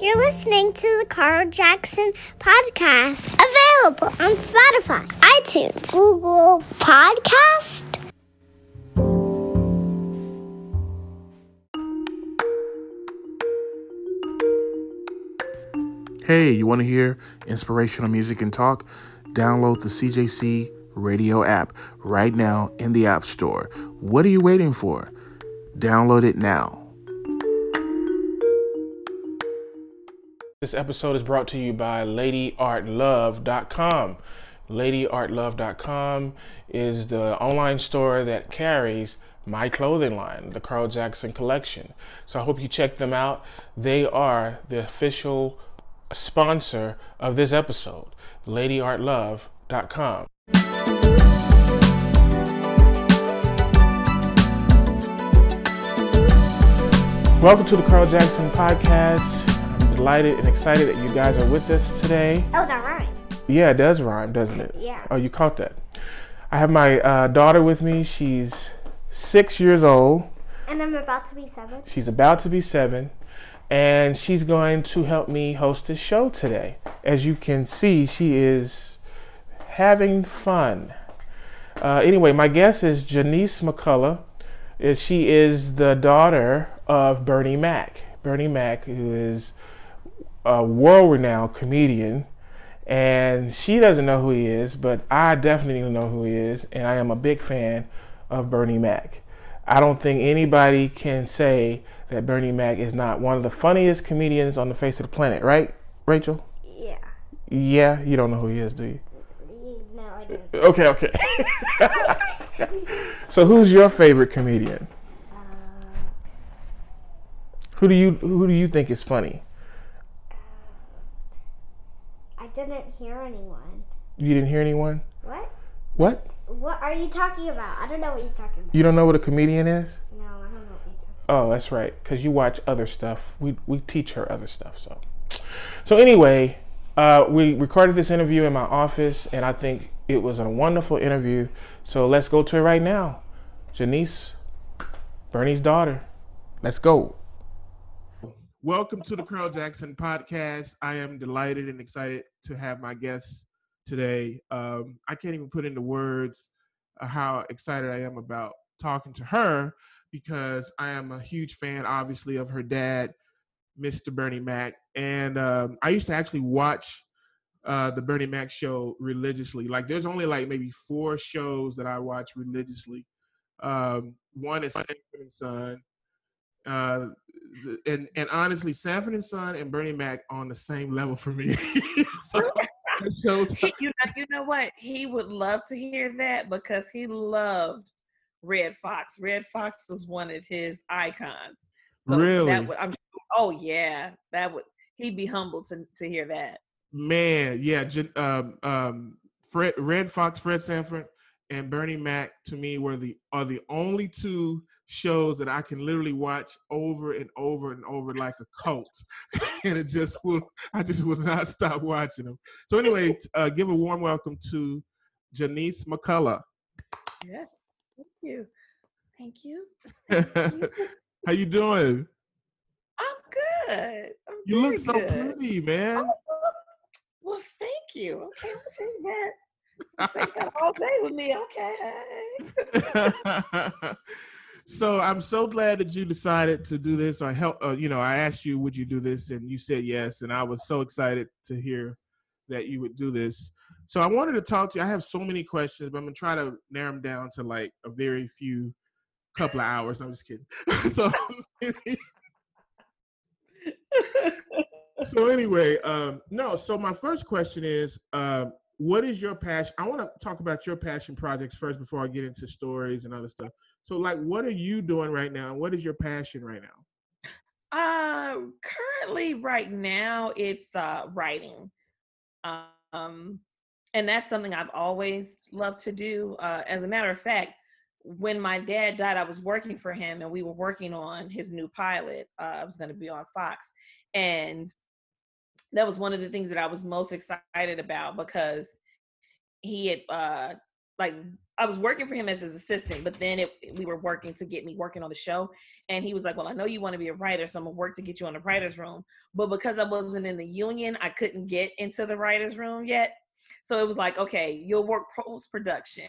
You're listening to the Carl Jackson Podcast, available on Spotify, iTunes, Google Podcast. Hey, you want to hear inspirational music and talk? Download the CJC radio app right now in the App Store. What are you waiting for? Download it now. This episode is brought to you by LadyArtLove.com. LadyArtLove.com is the online store that carries my clothing line, the Carl Jackson collection. So I hope you check them out. They are the official sponsor of this episode, LadyArtLove.com. Welcome to the Carl Jackson Podcast. Delighted and excited that you guys are with us today. Oh, that rhymes. Yeah, it does rhyme, doesn't it? Yeah. Oh, you caught that. I have my uh, daughter with me. She's six years old. And I'm about to be seven. She's about to be seven, and she's going to help me host this show today. As you can see, she is having fun. Uh, anyway, my guest is Je' Niece McCullough. She is the daughter of Bernie Mac. Bernie Mac, who is a world-renowned comedian, and she doesn't know who he is, but I definitely know who he is, and I am a big fan of Bernie Mac. I don't think anybody can say that Bernie Mac is not one of the funniest comedians on the face of the planet, right, Rachel? Yeah. Yeah, you don't know who he is, do you? No, I don't. Okay, okay. so who's your favorite comedian? Uh, who do you who do you think is funny? I didn't hear anyone. You didn't hear anyone? What? What? What are you talking about? I don't know what you're talking about. You don't know what a comedian is? No, I don't know what you're talking about. Oh, that's right. Cause you watch other stuff. We we teach her other stuff. So, so anyway, uh, we recorded this interview in my office, and I think it was a wonderful interview. So let's go to it right now. Je' Niece, Bernie's daughter. Let's go. Welcome to the Carl Jackson podcast. I am delighted and excited to have my guest today. Um, I can't even put into words uh, how excited I am about talking to her because I am a huge fan, obviously, of her dad, Mr. Bernie Mac. And um, I used to actually watch uh, the Bernie Mac show religiously. Like, there's only like maybe four shows that I watch religiously. Um, one is Sanford and Son. Uh, and and honestly, Sanford and Son and Bernie Mac on the same level for me. so, shows He- you know, you know what? He would love to hear that because he loved Redd Foxx. Redd Foxx was one of his icons. Really? That would, I'm, oh yeah, that would. He'd be humbled to to hear that. Man, yeah, um, um, Fred, Redd Foxx, Fred Sanford, and Bernie Mac to me were the are the only two shows that I can literally watch over and over and over like a cult, and it just will I just will not stop watching them. So anyway, uh, give a warm welcome to Je' Niece McCullough. Yes. Thank you. Thank you. How you doing? I'm good. I'm You look so good. pretty, man. Oh, well, thank you. Okay, I'll take that. I'll take that all day with me. Okay. so I'm so glad that you decided to do this. I help, uh, you know, I asked you, would you do this, and you said yes, and I was so excited to hear that you would do this. So I wanted to talk to you. I have so many questions, but I'm gonna try to narrow them down to like a very few couple of hours. No, I'm just kidding. so, so anyway, um, no. So my first question is, um, what is your passion? I want to talk about your passion projects first before I get into stories and other stuff. So, like, what are you doing right now? What is your passion right now? Uh, currently, right now, it's uh, writing, um, and that's something I've always loved to do. Uh, as a matter of fact, when my dad died, I was working for him, and we were working on his new pilot. Uh, I was going to be on Fox, and that was one of the things that I was most excited about because he had uh, like I was working for him as his assistant, but then it, we were working to get me working on the show. And he was like, Well, I know you want to be a writer, so I'm gonna work to get you on the writer's room. But because I wasn't in the union, I couldn't get into the writer's room yet. So it was like, okay, you'll work post production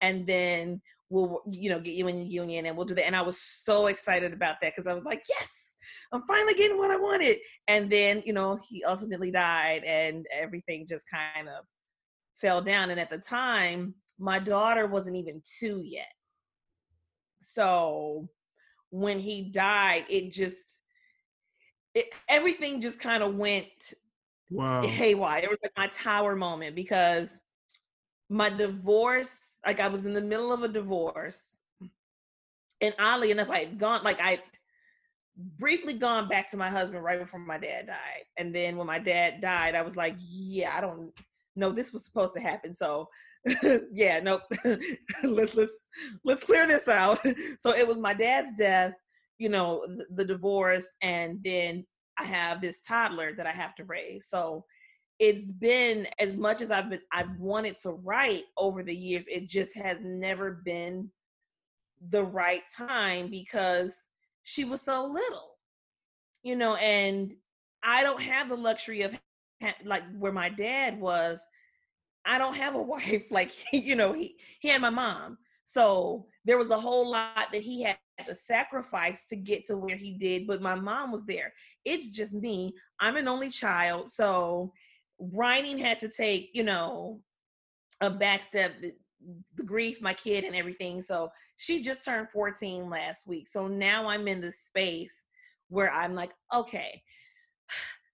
and then we'll, you know, get you in the union and we'll do that. And I was so excited about that because I was like, yes, I'm finally getting what I wanted. And then, you know, he ultimately died and everything just kind of fell down. And at the time, my daughter wasn't even two yet. So when he died, it just it, everything just kind of went wow haywire. It was like my tower moment because my divorce, like I was in the middle of a divorce, and oddly enough, I had gone like I briefly gone back to my husband right before my dad died, and then when my dad died, I was like, yeah, I don't know this was supposed to happen, so yeah, nope. let's let's let's clear this out. so it was my dad's death, you know, the, the divorce, and then I have this toddler that I have to raise. So it's been as much as I've been I've wanted to write over the years, it just has never been the right time because she was so little. You know, and I don't have the luxury of like where my dad was I don't have a wife. Like, you know, he, he had my mom. So there was a whole lot that he had to sacrifice to get to where he did, but my mom was there. It's just me. I'm an only child. So writing had to take, you know, a backstep, the grief, my kid, and everything. So she just turned 14 last week. So now I'm in the space where I'm like, okay,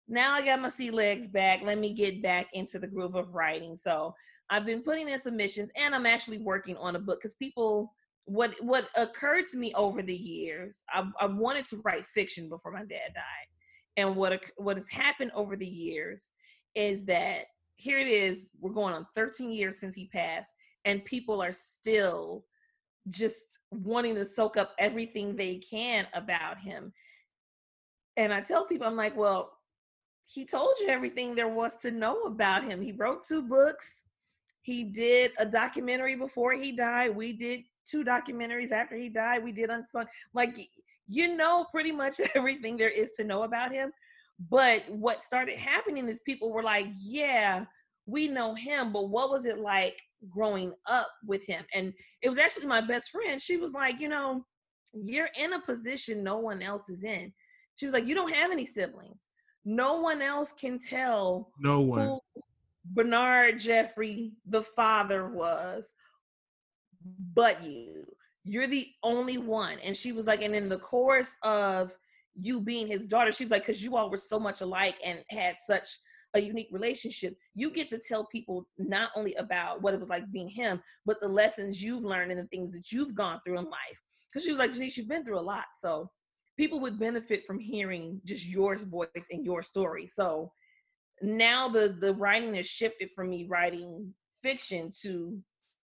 now I got my sea legs back. Let me get back into the groove of writing. So I've been putting in submissions and I'm actually working on a book because people what what occurred to me over the years, I, I wanted to write fiction before my dad died. And what what has happened over the years is that here it is, we're going on 13 years since he passed, and people are still just wanting to soak up everything they can about him. And I tell people, I'm like, well, he told you everything there was to know about him. He wrote two books. He did a documentary before he died. We did two documentaries after he died. We did Unsung. Like, you know, pretty much everything there is to know about him. But what started happening is people were like, yeah, we know him, but what was it like growing up with him? And it was actually my best friend. She was like, you know, you're in a position no one else is in. She was like, you don't have any siblings no one else can tell no one who Bernard Jeffrey, the father, was but you. You're the only one. And she was like, and in the course of you being his daughter, she was like, because you all were so much alike and had such a unique relationship, you get to tell people not only about what it was like being him, but the lessons you've learned and the things that you've gone through in life. Because she was like, Je' Niece, you've been through a lot. So people would benefit from hearing just yours voice and your story. So now the the writing has shifted from me writing fiction to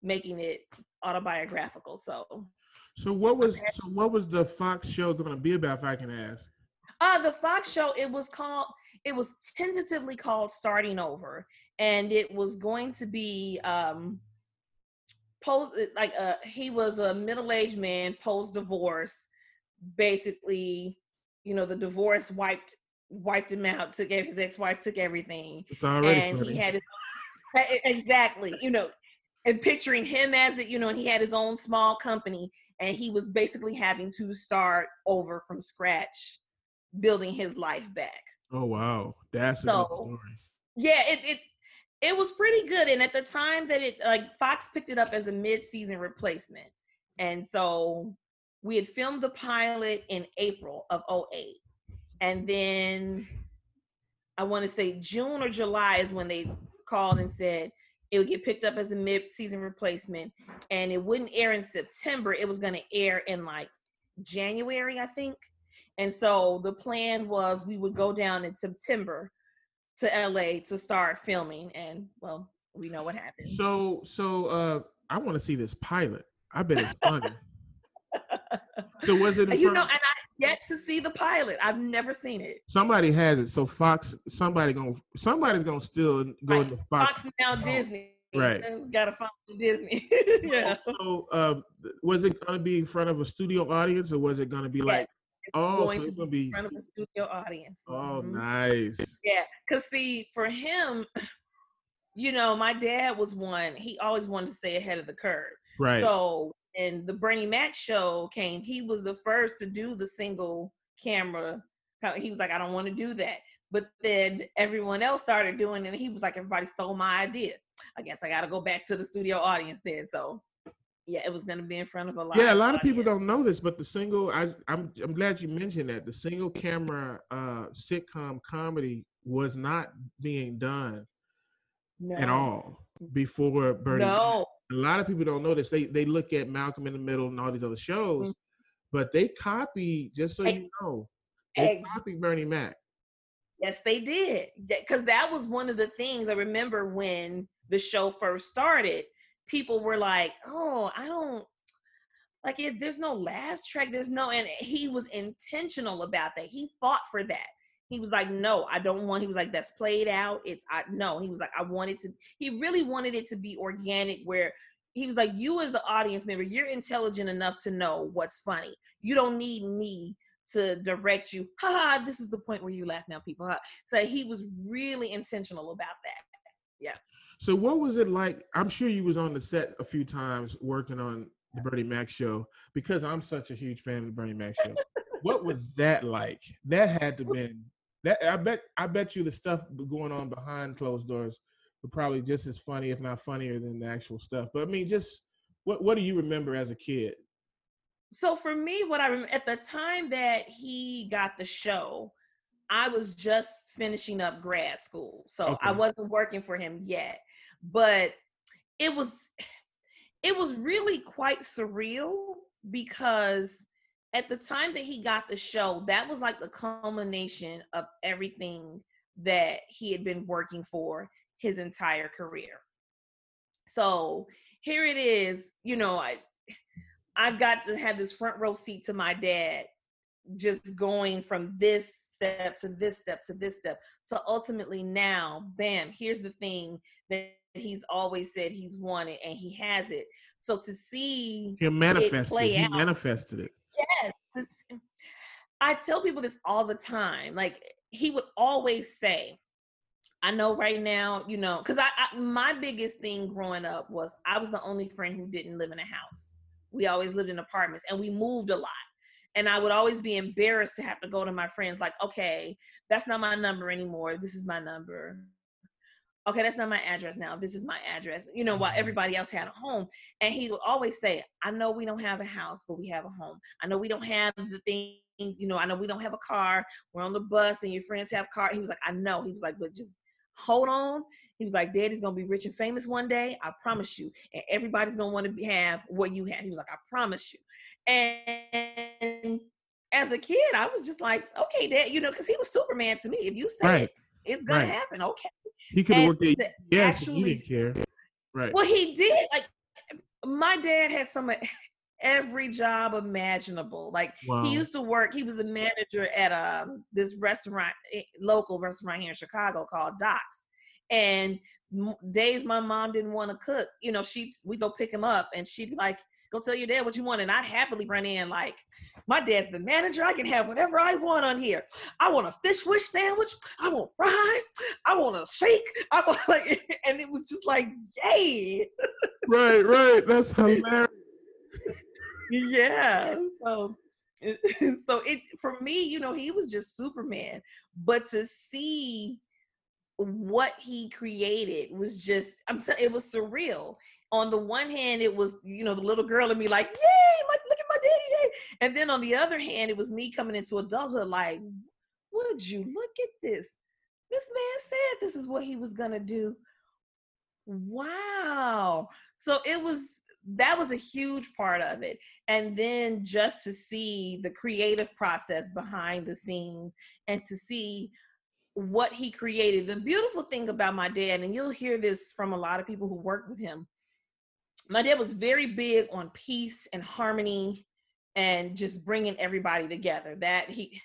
making it autobiographical. So so what was so what was the Fox show going to be about if I can ask? Uh the Fox show it was called it was tentatively called Starting Over and it was going to be um post like uh he was a middle-aged man post divorce basically, you know, the divorce wiped wiped him out, took his ex-wife took everything. It's already and funny. he had his exactly, you know, and picturing him as it, you know, and he had his own small company and he was basically having to start over from scratch, building his life back. Oh wow. That's so, story. Yeah, it it it was pretty good. And at the time that it like Fox picked it up as a mid-season replacement. And so we had filmed the pilot in April of 08. And then I want to say June or July is when they called and said it would get picked up as a mid-season replacement and it wouldn't air in September. It was going to air in like January, I think. And so the plan was we would go down in September to LA to start filming and well, we know what happened. So so uh I want to see this pilot. I bet it's funny. so was it? You know, and I yet to see the pilot. I've never seen it. Somebody has it. So Fox, somebody gonna, somebody's gonna still go right. into Fox. Fox now Disney. Right. Gotta find Disney. yeah. So, um, was it going to be in front of a studio audience, or was it going to be like? Oh, going so to gonna be in front of a studio audience. Oh, Mhm. nice. Yeah, cause see, for him, you know, my dad was one. He always wanted to stay ahead of the curve. Right. So, and the Bernie Mac show came. He was the first to do the single camera. He was like, I don't want to do that. But then everyone else started doing it. And he was like, everybody stole my idea. I guess I got to go back to the studio audience then. So, yeah, it was going to be in front of a lot. yeah, a lot of people don't know this, but the single I I'm I'm glad you mentioned that the single camera uh sitcom comedy was not being done no. at all before Bernie. Mac. No. A lot of people don't know this. They they look at Malcolm in the Middle and all these other shows, Mhm. but they copy. Just so you know, they ex- copy Bernie Mac. Yes, they did. Because that was one of the things I remember when the show first started. People were like, "Oh, I don't like it. There's no laugh track. There's no." And he was intentional about that. He fought for that. He was like, "No, I don't want." He was like, "That's played out. It's I no." He was like, "I wanted to." He really wanted it to be organic, where he was like, "You as the audience member, you're intelligent enough to know what's funny. You don't need me." to direct you. Ha ha, this is the point where you laugh now, people. Ha. So he was really intentional about that. Yeah. So what was it like? I'm sure you was on the set a few times working on the Bernie Mac show because I'm such a huge fan of the Bernie Mac show. what was that like? That had to been that I bet I bet you the stuff going on behind closed doors were probably just as funny, if not funnier than the actual stuff. But I mean, just what what do you remember as a kid? So for me, what I remember at the time that he got the show, I was just finishing up grad school. So I wasn't working for him yet. But it was it was really quite surreal because at the time that he got the show, that was like the culmination of everything that he had been working for his entire career. So here it is, you know, I I've got to have this front row seat to my dad just going from this step to this step to this step. So ultimately now, bam, here's the thing that he's always said he's wanted and he has it. So to see He manifested. play He out. manifested it. Yes, eh, I tell people this all the time. Like he would always say, I know right now, you know, because I, I my biggest thing growing up was I was the only friend who didn't live in a house. We always lived in apartments and we moved a lot. And I would always be embarrassed to have to go to my friends, like, okay, that's not my number anymore. This is my number. Okay, that's not my address now. This is my address. You know, while Mhm. everybody else had a home. And he would always say, I know we don't have a house, but we have a home. I know we don't have the thing, you know, I know we don't have a car. We're on the bus and your friends have car. He was like, I know. He was like, but just hold on. He was like, Daddy's gonna be rich and famous one day. I promise you. And everybody's gonna want to have what you have. He was like, I promise you. And as a kid, I was just like, okay, Dad, you know, because he was Superman to me. If you say Right. it, it's gonna Right. happen. Okay. He could have worked at yes, he didn't care. Right. Well, he did. Like my dad had some of every job imaginable. Like Wow. he used to work. He was the manager at um this restaurant, eh, local restaurant here in Chicago called Doc's. And days my mom didn't want to cook, you know, she we go pick him up, and she'd be like, "Go tell your dad what you want." And I'd happily run in like, "My dad's the manager. I can have whatever I want on here. I want a fish wish sandwich. I want fries. I want a shake. I want like." And it was just like, "Yay!" right, right. That's hilarious. yeah so so it for me you know he was just superman but to see what he created was just i'm telling it was surreal on the one hand it was you know the little girl in me like yay like look at my daddy yay. And then on the other hand it was me coming into adulthood like would you look at this? This man said this is what he was gonna do. Wow. So it was that was a huge part of it. And then just to see the creative process behind the scenes and to see what he created. The beautiful thing about my dad and you'll hear this from a lot of people who work with him my dad was very big on peace and harmony and just bringing everybody together that he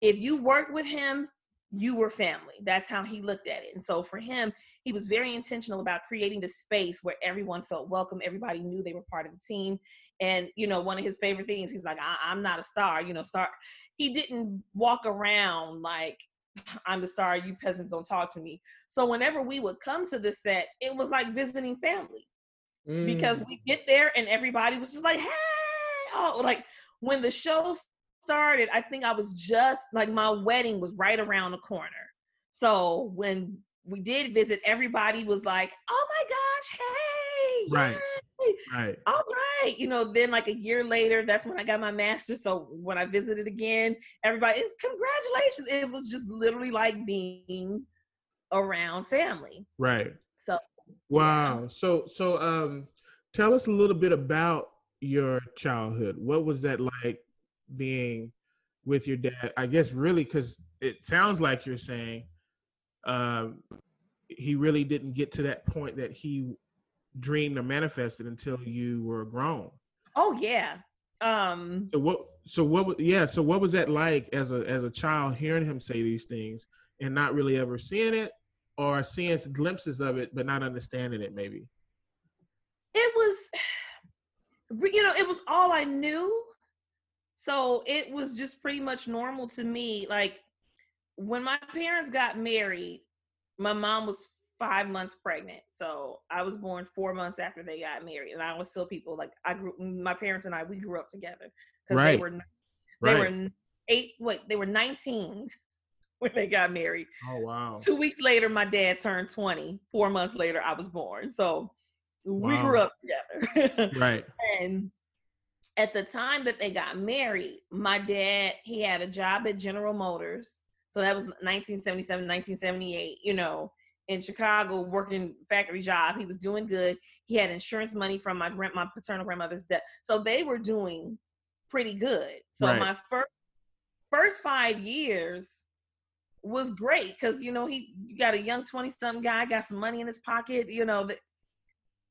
if you work with him you were family. That's how he looked at it. And so for him, he was very intentional about creating the space where everyone felt welcome. Everybody knew they were part of the team. And, you know, one of his favorite things, he's like, I- am not a star, you know, star. He didn't walk around like, I'm the star, you peasants don't talk to me. So whenever we would come to the set, it was like visiting family. Mm. Because we get there and everybody was just like, hey, oh, like when the show started, I think I was just like my wedding was right around the corner. So when we did visit, everybody was like, "Oh my gosh, hey!" Right. Yay. Right. All right. You know, then like a year later, that's when I got my master. So when I visited again, everybody is congratulations. It was just literally like being around family. Right. Wow. So so um tell us a little bit about your childhood. What was that like being with your dad? I guess really because it sounds like you're saying um, he really didn't get to that point that he dreamed or manifested until you were grown. Oh yeah. Um so what so what yeah, so what was that like as a as a child hearing him say these things and not really ever seeing it or seeing glimpses of it but not understanding it maybe? It was you know, it was all I knew. So it was just pretty much normal to me. Like when my parents got married, my mom was five months pregnant. So I was born four months after they got married. And I was still people like I grew my parents and I we grew up together. Because right. they were they right. were eight wait, they were 19 when they got married. Oh wow. Two weeks later, my dad turned 20. Four months later, I was born. So we wow. grew up together. right. And at the time that they got married, my dad, he had a job at General Motors. So that was 1977, 1978, you know, in Chicago, working factory job. He was doing good. He had insurance money from my grand, my paternal grandmother's death. So they were doing pretty good. So right. my first first five years was great because you know he you got a young 20 something guy got some money in his pocket you know that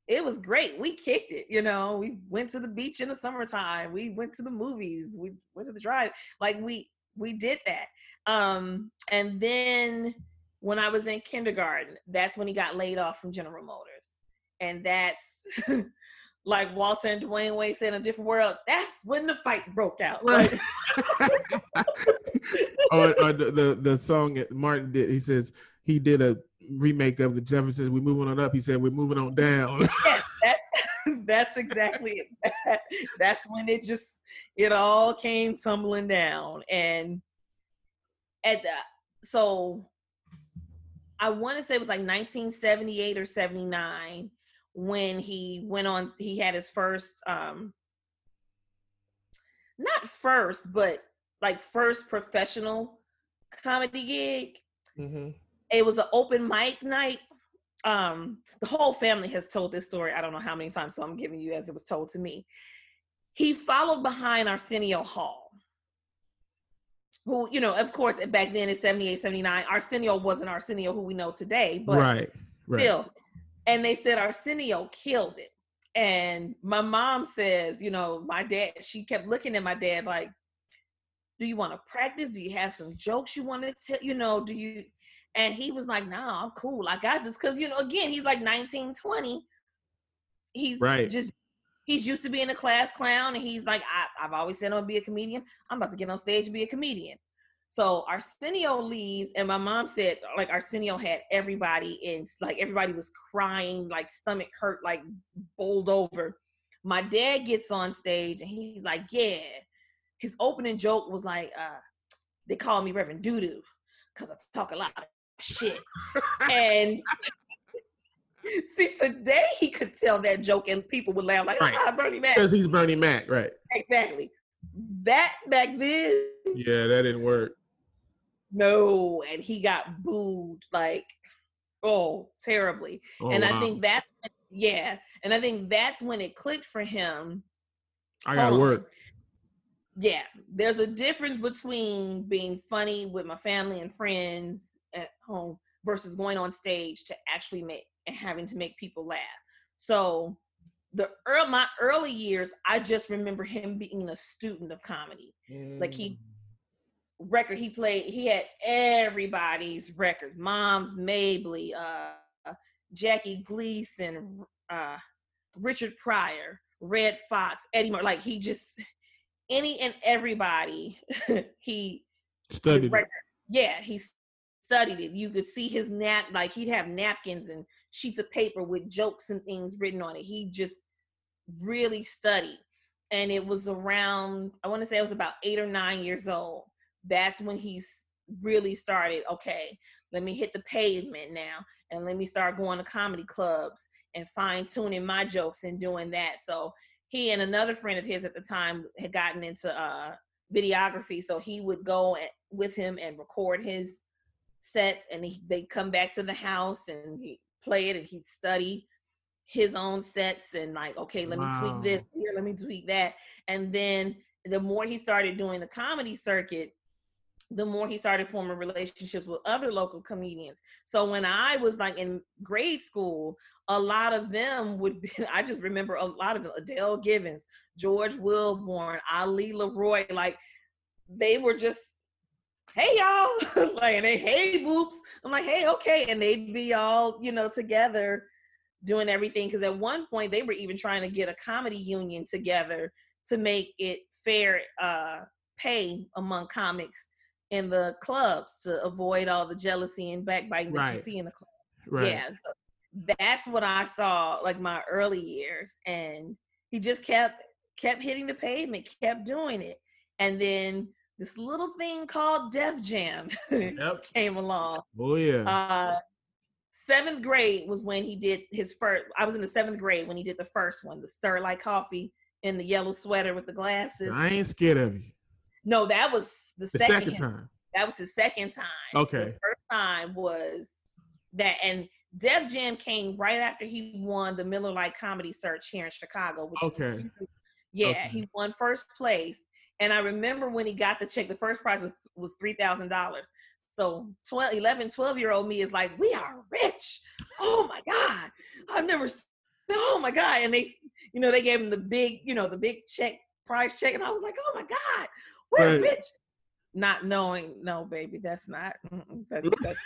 it was great. We kicked it, you know. We went to the beach in the summertime. We went to the movies. We went to the drive. Like we we did that. Um, and then when I was in kindergarten, that's when he got laid off from General Motors. And that's like Walter and Dwayne Wayne said in a different world, that's when the fight broke out. Right. or, or the, the, the song that Martin did, he says he did a remake of the Jeffersons. We're moving on up. He said we're moving on down. that, that's exactly it. that's when it just it all came tumbling down. And at the so I want to say it was like 1978 or 79 when he went on. He had his first, um not first, but like first professional comedy gig. Mm-hmm it was an open mic night. Um, the whole family has told this story. I don't know how many times, so I'm giving you as it was told to me. He followed behind Arsenio Hall, who, you know, of course, back then in 78, 79, Arsenio wasn't Arsenio who we know today, but right, right. still. And they said Arsenio killed it. And my mom says, you know, my dad, she kept looking at my dad like, do you want to practice? Do you have some jokes you want to tell? You know, do you and he was like, nah, I'm cool. I got this. Cause you know, again, he's like 19, 20. He's right. just he's used to being a class clown. And he's like, I, have always said I'm gonna be a comedian. I'm about to get on stage and be a comedian. So Arsenio leaves, and my mom said, like Arsenio had everybody in, like everybody was crying, like stomach hurt, like bowled over. My dad gets on stage and he's like, yeah. His opening joke was like, uh, they call me Reverend Doodoo because I talk a lot of shit. and see, today he could tell that joke and people would laugh like, right. ah, Bernie Mac. Because he's Bernie Mac, right? Exactly. That back then. Yeah, that didn't work. No, and he got booed like, oh, terribly. Oh, and wow. I think that's yeah, and I think that's when it clicked for him. I got work yeah, there's a difference between being funny with my family and friends at home versus going on stage to actually make and having to make people laugh. So the early, my early years, I just remember him being a student of comedy. Mm. Like he record he played. He had everybody's records. Moms, Mabley, uh, Jackie Gleason, uh, Richard Pryor, Redd Foxx, Eddie Murphy. Like he just any and everybody he studied. Yeah, he studied it. You could see his nap like he'd have napkins and sheets of paper with jokes and things written on it. He just really studied. And it was around, I want to say I was about eight or nine years old. That's when he's really started, okay, let me hit the pavement now and let me start going to comedy clubs and fine tuning my jokes and doing that. So he and another friend of his at the time had gotten into uh, videography. So he would go with him and record his sets and he, they'd come back to the house and he'd play it and he'd study his own sets and like, okay, let wow. me tweak this here, let me tweak that. And then the more he started doing the comedy circuit, the more he started forming relationships with other local comedians. So when I was like in grade school, a lot of them would be, I just remember a lot of them, Adele Givens, George Willborn, Ali LeRoi, like they were just hey y'all, like and they hey boops. I'm like, hey, okay, and they'd be all you know together doing everything because at one point they were even trying to get a comedy union together to make it fair uh, pay among comics in the clubs to avoid all the jealousy and backbiting that right. you see in the club. Right. Yeah, so that's what I saw like my early years, and he just kept kept hitting the pavement, kept doing it, and then this little thing called Def Jam yep. came along. Oh yeah. Uh, seventh grade was when he did his first. I was in the seventh grade when he did the first one, the stir like coffee in the yellow sweater with the glasses. I ain't scared of you. No, that was the, the second, second time. That was his second time. Okay. The first time was that, and Def Jam came right after he won the Miller Lite Comedy Search here in Chicago. okay. yeah, okay. he won first place, and I remember when he got the check, the first prize was, was $3,000. So 12, 11, 12 year old me is like, we are rich. Oh my God. I've never, oh my God. And they, you know, they gave him the big, you know, the big check, prize check. And I was like, oh my God, we're right. rich. Not knowing, no, baby, that's not, that's, that's,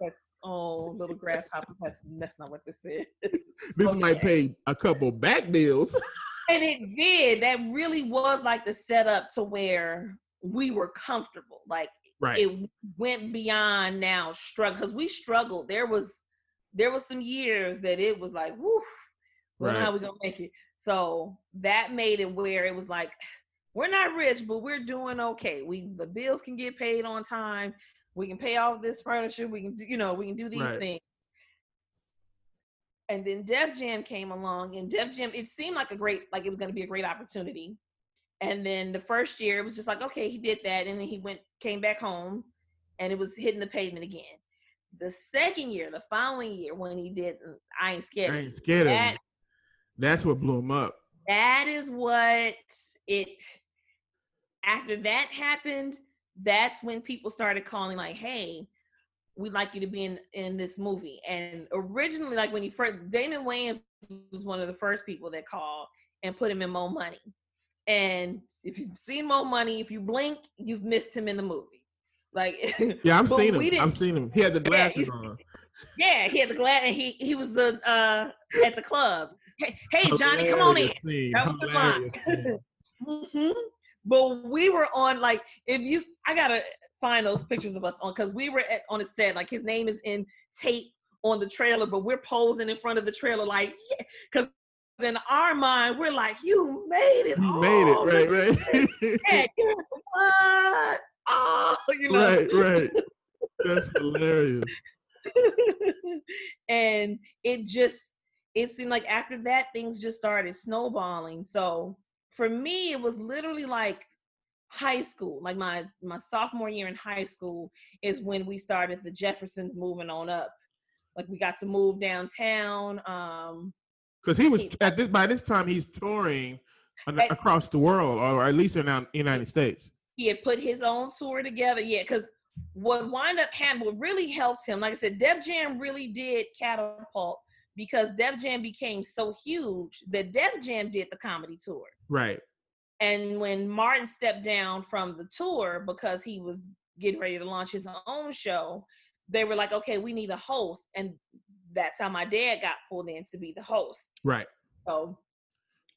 that's oh little grasshopper that's that's not what this is this okay. might pay a couple back bills. and it did. That really was like the setup to where we were comfortable. Like right. it went beyond now struggle because we struggled. There was there was some years that it was like, well, right. how we gonna make it? So that made it where it was like, we're not rich, but we're doing okay. We the bills can get paid on time. We can pay off this furniture. We can do, you know, we can do these right. things and then Def Jam came along, and Def Jam it seemed like a great like it was going to be a great opportunity. And then the first year it was just like okay, he did that, and then he went came back home, and it was hitting the pavement again. The second year, the following year, when he did mm, I ain't scared. I ain't scared that. That's what blew him up. That is what it. After that happened, that's when people started calling like, "Hey, we'd like you to be in in this movie. And originally, like when he first, Damon Wayans was one of the first people that called and put him in Mo Money. And if you've seen Mo Money, if you blink, you've missed him in the movie. Like yeah, I'm seeing him. I've seen him. He had the glasses yeah, on. Yeah, he had the glass, and he he was the uh at the club. Hey, hey Johnny, come on in. That was mm-hmm. But we were on like if you, I gotta find those pictures of us on because we were at, on a set. Like his name is in tape on the trailer, but we're posing in front of the trailer, like yeah, because in our mind we're like, "You made it! You made it! Right, right. yeah, what? Oh, you know, right, right. That's hilarious. and it just it seemed like after that things just started snowballing. So for me, it was literally like high school like my my sophomore year in high school is when we started the jeffersons moving on up. Like we got to move downtown um because he was at this by this time he's touring at, across the world or at least in the united states. He had put his own tour together yeah because what wind up happening what really helped him like i said def jam really did catapult because def jam became so huge that def jam did the comedy tour right And when Martin stepped down from the tour because he was getting ready to launch his own show, they were like, okay, we need a host. And that's how my dad got pulled in to be the host. Right. So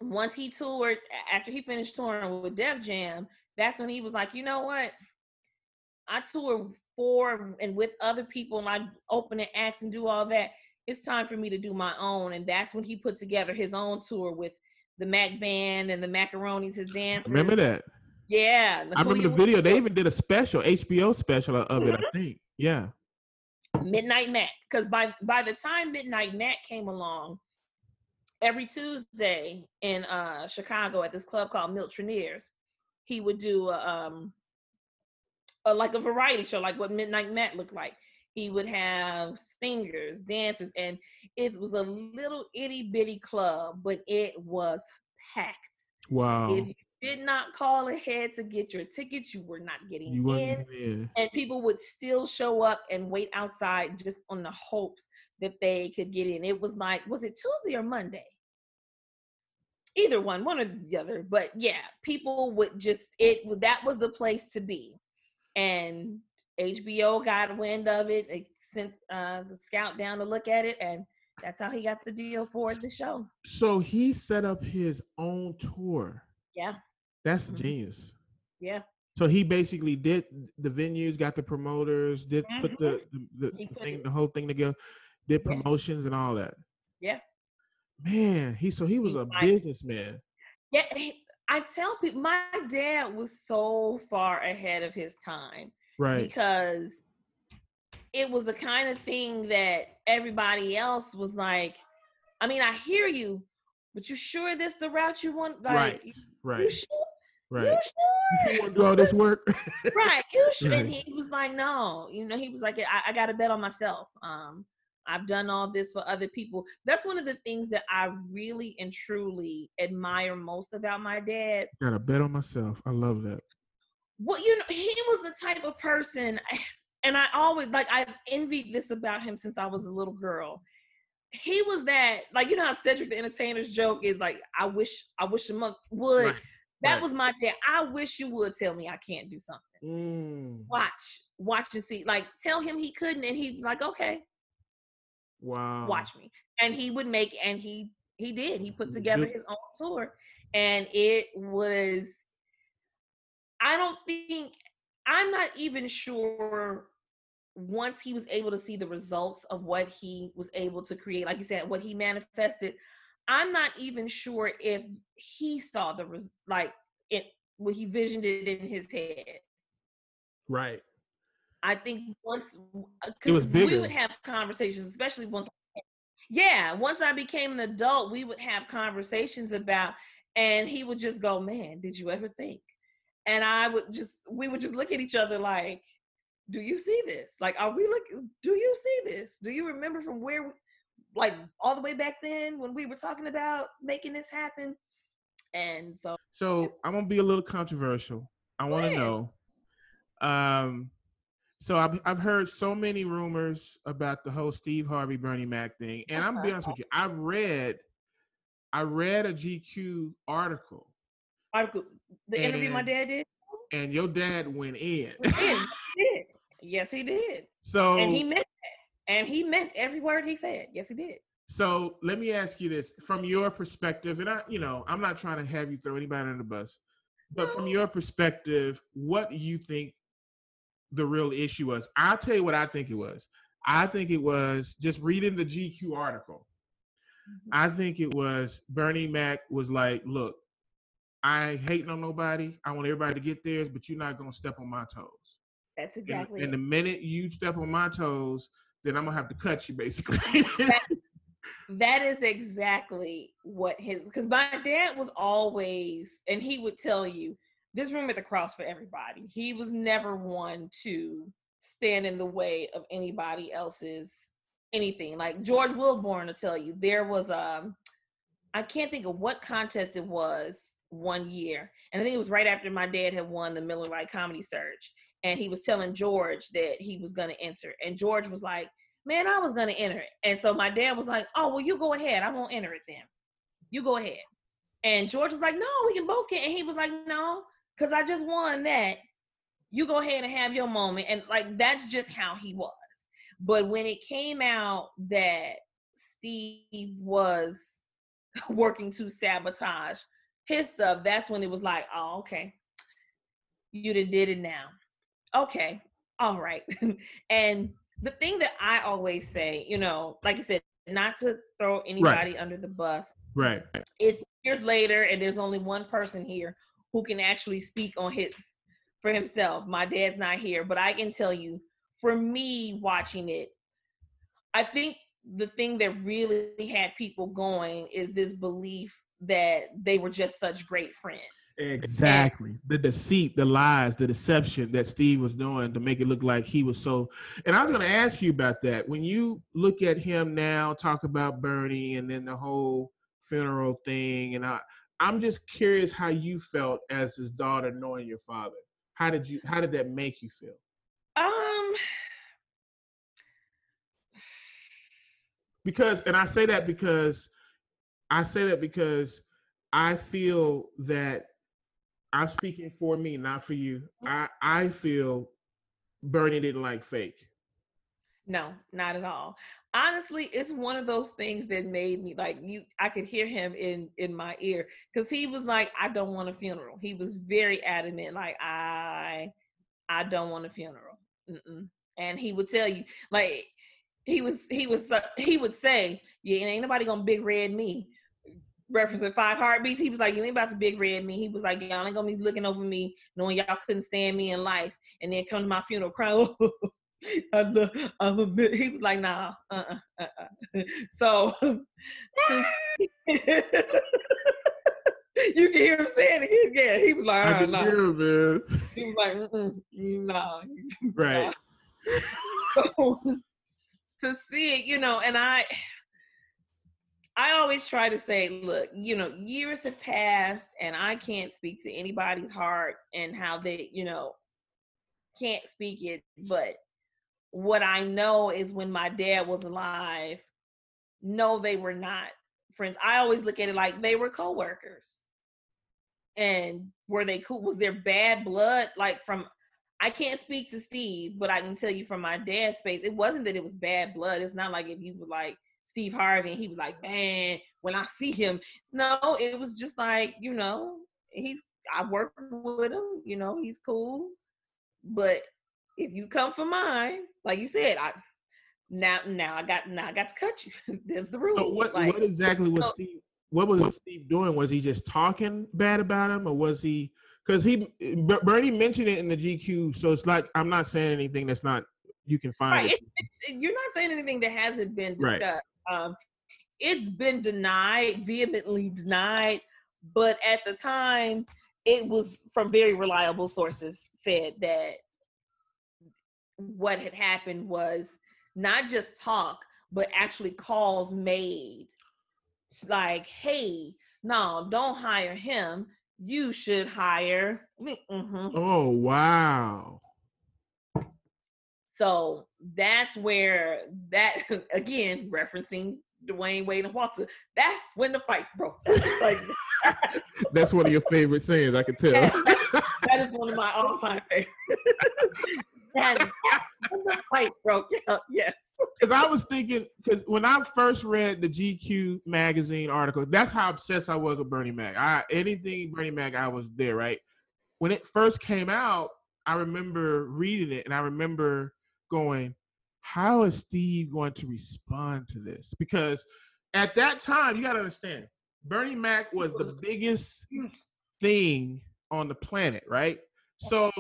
once he toured, after he finished touring with Def Jam, that's when he was like, you know what? I tour for and with other people and I open and acts and do all that. It's time for me to do my own. And that's when he put together his own tour with the Mac Band and the Macaronis, his dancers. Remember that? Yeah. I remember the video. They even did a special, HBO special of it, I mm-hmm. think. Yeah. Midnight Mac. Because by by the time Midnight Mac came along, every Tuesday in uh, Chicago at this club called Miltroneers, he would do a, um, a, like a variety show, like what Midnight Mac looked like. He would have singers, dancers, and it was a little itty bitty club, but it was packed. Wow. If you did not call ahead to get your tickets, you were not getting you in. in. And people would still show up and wait outside just on the hopes that they could get in. It was like, was it Tuesday or Monday? Either one, one or the other. But yeah, people would just it that was the place to be. And HBO got wind of it. They sent uh, the scout down to look at it, and that's how he got the deal for the show. So he set up his own tour. Yeah. That's mm-hmm. genius. Yeah. So he basically did the venues, got the promoters, did mm-hmm. put the the, the, thing, the whole thing together, did promotions yeah. and all that. Yeah. Man, he so he was a businessman. Yeah, I tell people my dad was so far ahead of his time. Right. Because it was the kind of thing that everybody else was like, I mean, I hear you, but you sure this the route you want? Like, right. Right. You sure? Right. You, sure? you want to do all this work? right. You sure? Right. And he was like, no. You know, he was like, I, I got to bet on myself. Um, I've done all this for other people. That's one of the things that I really and truly admire most about my dad. Got to bet on myself. I love that. Well, you know, he was the type of person, and I always like I've envied this about him since I was a little girl. He was that like you know how Cedric the Entertainer's joke is like I wish I wish a month would. Right. That right. was my dad. I wish you would tell me I can't do something. Mm. Watch, watch and see. Like tell him he couldn't, and he's like, okay. Wow. Watch me, and he would make, and he he did. He put together his own tour, and it was. I don't think I'm not even sure once he was able to see the results of what he was able to create, like you said, what he manifested, I'm not even sure if he saw the res- like it when he visioned it in his head. Right. I think once uh, it was bigger. we would have conversations, especially once. Yeah, once I became an adult, we would have conversations about, and he would just go, "Man, did you ever think?" And I would just, we would just look at each other like, "Do you see this? Like, are we looking? Do you see this? Do you remember from where we, like all the way back then when we were talking about making this happen. And so So I'm gonna be a little controversial. I wanna know. Um so I've I've heard so many rumors about the whole Steve Harvey Bernie Mac thing. And I'm gonna be honest with you, I read I read a GQ article. Article the and, interview my dad did? And your dad went in. He did. Yes, he did. So and he meant and he meant every word he said. Yes, he did. So let me ask you this from your perspective, and I, you know, I'm not trying to have you throw anybody under the bus, but from your perspective, what do you think the real issue was? I'll tell you what I think it was. I think it was just reading the GQ article. Mm-hmm. I think it was Bernie Mac was like, look, I ain't hating on nobody. I want everybody to get theirs, but you're not gonna step on my toes. That's exactly. And, and the minute you step on my toes, then I'm gonna have to cut you basically. that, that is exactly what his because my dad was always and he would tell you this room at the cross for everybody. He was never one to stand in the way of anybody else's anything. Like George Willborn to tell you, there was a um, I can't think of what contest it was one year. And I think it was right after my dad had won the Miller Lite Comedy Search and he was telling George that he was going to enter. And George was like, Man, I was going to enter it. And so my dad was like, Oh, well, you go ahead. I won't enter it then. You go ahead. And George was like, no, we can both get. And he was like, no, because I just won that. You go ahead and have your moment. And like, that's just how he was. But when it came out that Steve was working to sabotage his stuff, that's when it was like, oh, okay. You done did it now. Okay. All right. and the thing that I always say, you know, like you said, not to throw anybody right. under the bus. Right. It's years later, and there's only one person here who can actually speak on his for himself. My dad's not here, but I can tell you, for me watching it, I think the thing that really had people going is this belief that they were just such great friends. Exactly. the deceit, the lies, the deception that Steve was doing to make it look like he was so. And I was going to ask you about that. When you look at him now, talk about Bernie and then the whole funeral thing, and I, I'm just curious how you felt as his daughter knowing your father. How did you? How did that make you feel? Um. Because, and I say that because, I say that because I feel that I'm speaking for me, not for you. Mm-hmm. I I feel Bernie didn't like fake. No, not at all. Honestly, it's one of those things that made me like you. I could hear him in in my ear because he was like, "I don't want a funeral." He was very adamant, like, "I, I don't want a funeral," Mm-mm. and he would tell you, like, he was he was he would say, "Yeah, ain't nobody gonna big red me." Referencing five heartbeats. He was like, You ain't about to big red me. He was like, Y'all ain't gonna be looking over me, knowing y'all couldn't stand me in life, and then come to my funeral crying. I'm a, I'm a bit. He was like, Nah, uh, uh, uh. uh. So, you can hear him saying it again. He was like, I can nah. hear him, man. He was like, Nah, right. So, to see it, you know, and I I always try to say, look, you know, years have passed and I can't speak to anybody's heart and how they, you know, can't speak it. But what I know is when my dad was alive, no, they were not friends. I always look at it like they were coworkers. And were they cool? Was there bad blood? Like from I can't speak to Steve, but I can tell you from my dad's space, it wasn't that it was bad blood. It's not like if you were like Steve Harvey and he was like, man, when I see him, no, it was just like, you know, he's I work with him, you know, he's cool. But if you come for mine, like you said, I now now I got now I got to cut you. There's the rules. So what like, what exactly was Steve what was Steve doing? Was he just talking bad about him or was he because he Bernie mentioned it in the GQ, so it's like I'm not saying anything that's not you can find right. it. It, it, you're not saying anything that hasn't been discussed. Right. Um, it's been denied, vehemently denied, but at the time, it was from very reliable sources said that what had happened was not just talk, but actually calls made. like, hey, no, don't hire him. You should hire me. Mm-hmm. Oh, wow. So that's where that again referencing Dwayne Wayne and Walter. That's when the fight broke. like that's one of your favorite sayings. I can tell. that is one of my all-time favorites. that is when the fight broke out. Yes. Because I was thinking, because when I first read the GQ magazine article, that's how obsessed I was with Bernie Mac. I anything Bernie Mac, I was there. Right when it first came out, I remember reading it, and I remember going, how is Steve going to respond to this? Because at that time, you got to understand, Bernie Mac was the biggest thing on the planet, right? So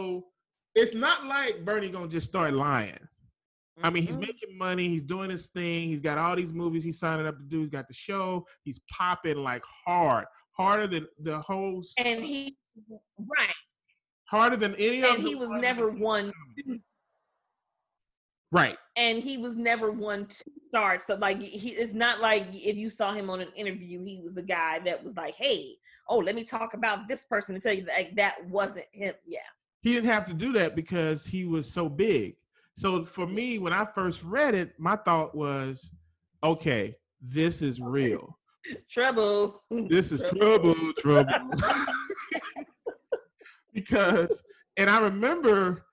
it's not like Bernie gonna just start lying. I mean, he's mm-hmm. making money, he's doing his thing, he's got all these movies he's signing up to do, he's got the show, he's popping like hard, harder than the whole. And he, right, harder than any. And he was never one Right. And he was never one to start So like he it's not like if you saw him on an interview, he was the guy that was like, Hey, oh, let me talk about this person and tell you that like, that wasn't him. Yeah. He didn't have to do that because he was so big. So for me, when I first read it, my thought was, okay, this is real. trouble. This is trouble, trouble. because, and I remember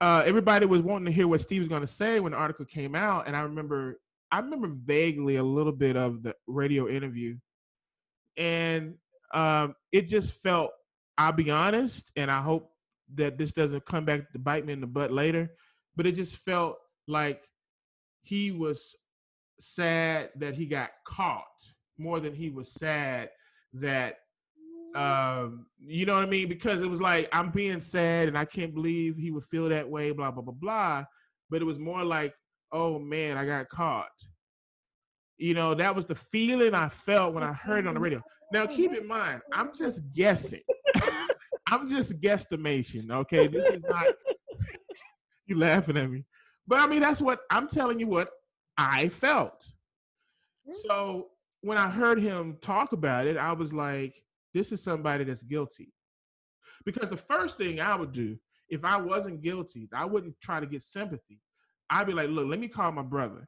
uh, everybody was wanting to hear what Steve was going to say when the article came out, and I remember, I remember vaguely a little bit of the radio interview, and um, it just felt. I'll be honest, and I hope that this doesn't come back to bite me in the butt later, but it just felt like he was sad that he got caught more than he was sad that um you know what I mean? Because it was like I'm being sad and I can't believe he would feel that way, blah blah blah blah. But it was more like, oh man, I got caught. You know, that was the feeling I felt when I heard it on the radio. Now keep in mind, I'm just guessing. I'm just guesstimation, okay? This is not you laughing at me. But I mean that's what I'm telling you what I felt. So when I heard him talk about it, I was like, this is somebody that's guilty. Because the first thing I would do if I wasn't guilty, I wouldn't try to get sympathy. I'd be like, look, let me call my brother.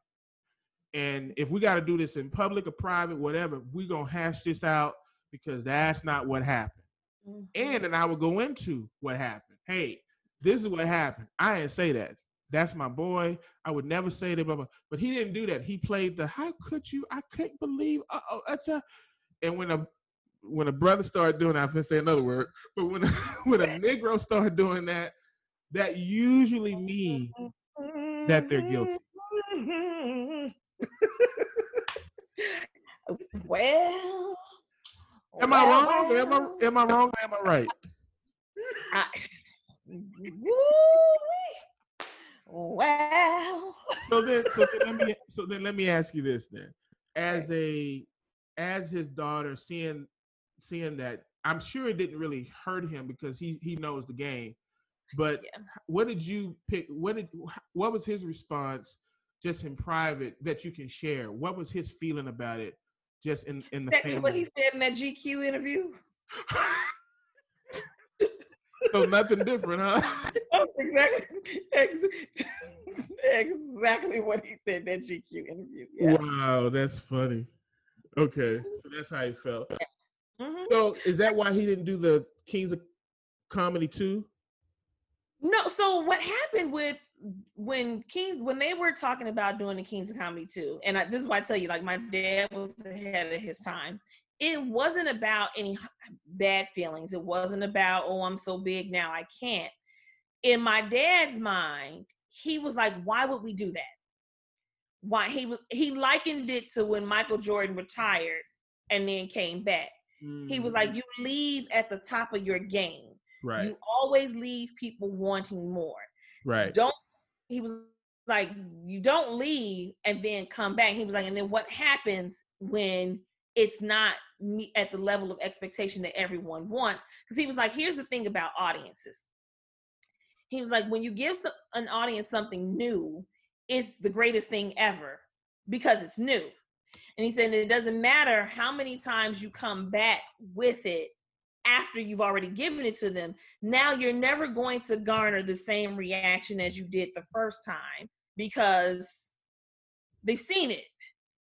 And if we got to do this in public or private, whatever, we're going to hash this out because that's not what happened. Mm-hmm. And then I would go into what happened. Hey, this is what happened. I didn't say that. That's my boy. I would never say that, blah, blah. but he didn't do that. He played the how could you? I couldn't believe. oh, that's a. And when a when a brother started doing, that, I'm gonna say another word, but when a, when a Negro started doing that, that usually means that they're guilty. well, am I wrong? Am I am I wrong? am I right? I, Wow. So then, so then let me so then let me ask you this then, as a as his daughter seeing seeing that I'm sure it didn't really hurt him because he he knows the game. But yeah. what did you pick? What did what was his response just in private that you can share? What was his feeling about it? Just in in the family. What he said in that GQ interview. so nothing different, huh? That's exactly, exactly what he said in that GQ interview. Yeah. Wow, that's funny. Okay, so that's how he felt. So is that why he didn't do the Kings of Comedy too? No. So what happened with when Kings when they were talking about doing the Kings of Comedy too, and I, this is why I tell you, like my dad was ahead of his time it wasn't about any bad feelings. It wasn't about, oh, I'm so big now, I can't. In my dad's mind, he was like, why would we do that? Why he was he likened it to when Michael Jordan retired and then came back. Mm. He was like, mm. you leave at the top of your game. Right. You always leave people wanting more. Right. Don't he was like, you don't leave and then come back. He was like, and then what happens when it's not at the level of expectation that everyone wants. Because he was like, here's the thing about audiences. He was like, when you give an audience something new, it's the greatest thing ever because it's new. And he said it doesn't matter how many times you come back with it after you've already given it to them. Now you're never going to garner the same reaction as you did the first time because they've seen it.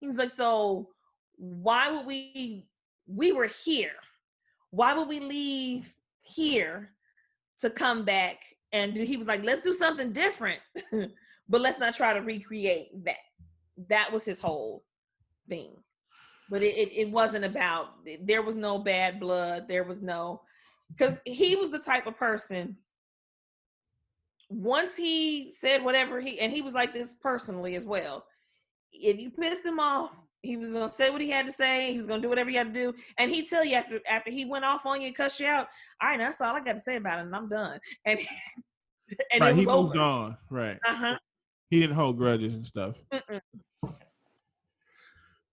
He was like, so why would we we were here why would we leave here to come back and he was like let's do something different but let's not try to recreate that that was his whole thing but it, it, it wasn't about there was no bad blood there was no because he was the type of person once he said whatever he and he was like this personally as well if you pissed him off he was gonna say what he had to say. He was gonna do whatever he had to do, and he tell you after after he went off on you and cussed you out. All right, that's all I got to say about it, and I'm done. And and right, he moved over. on. Right. Uh huh. He didn't hold grudges and stuff. Mm-mm.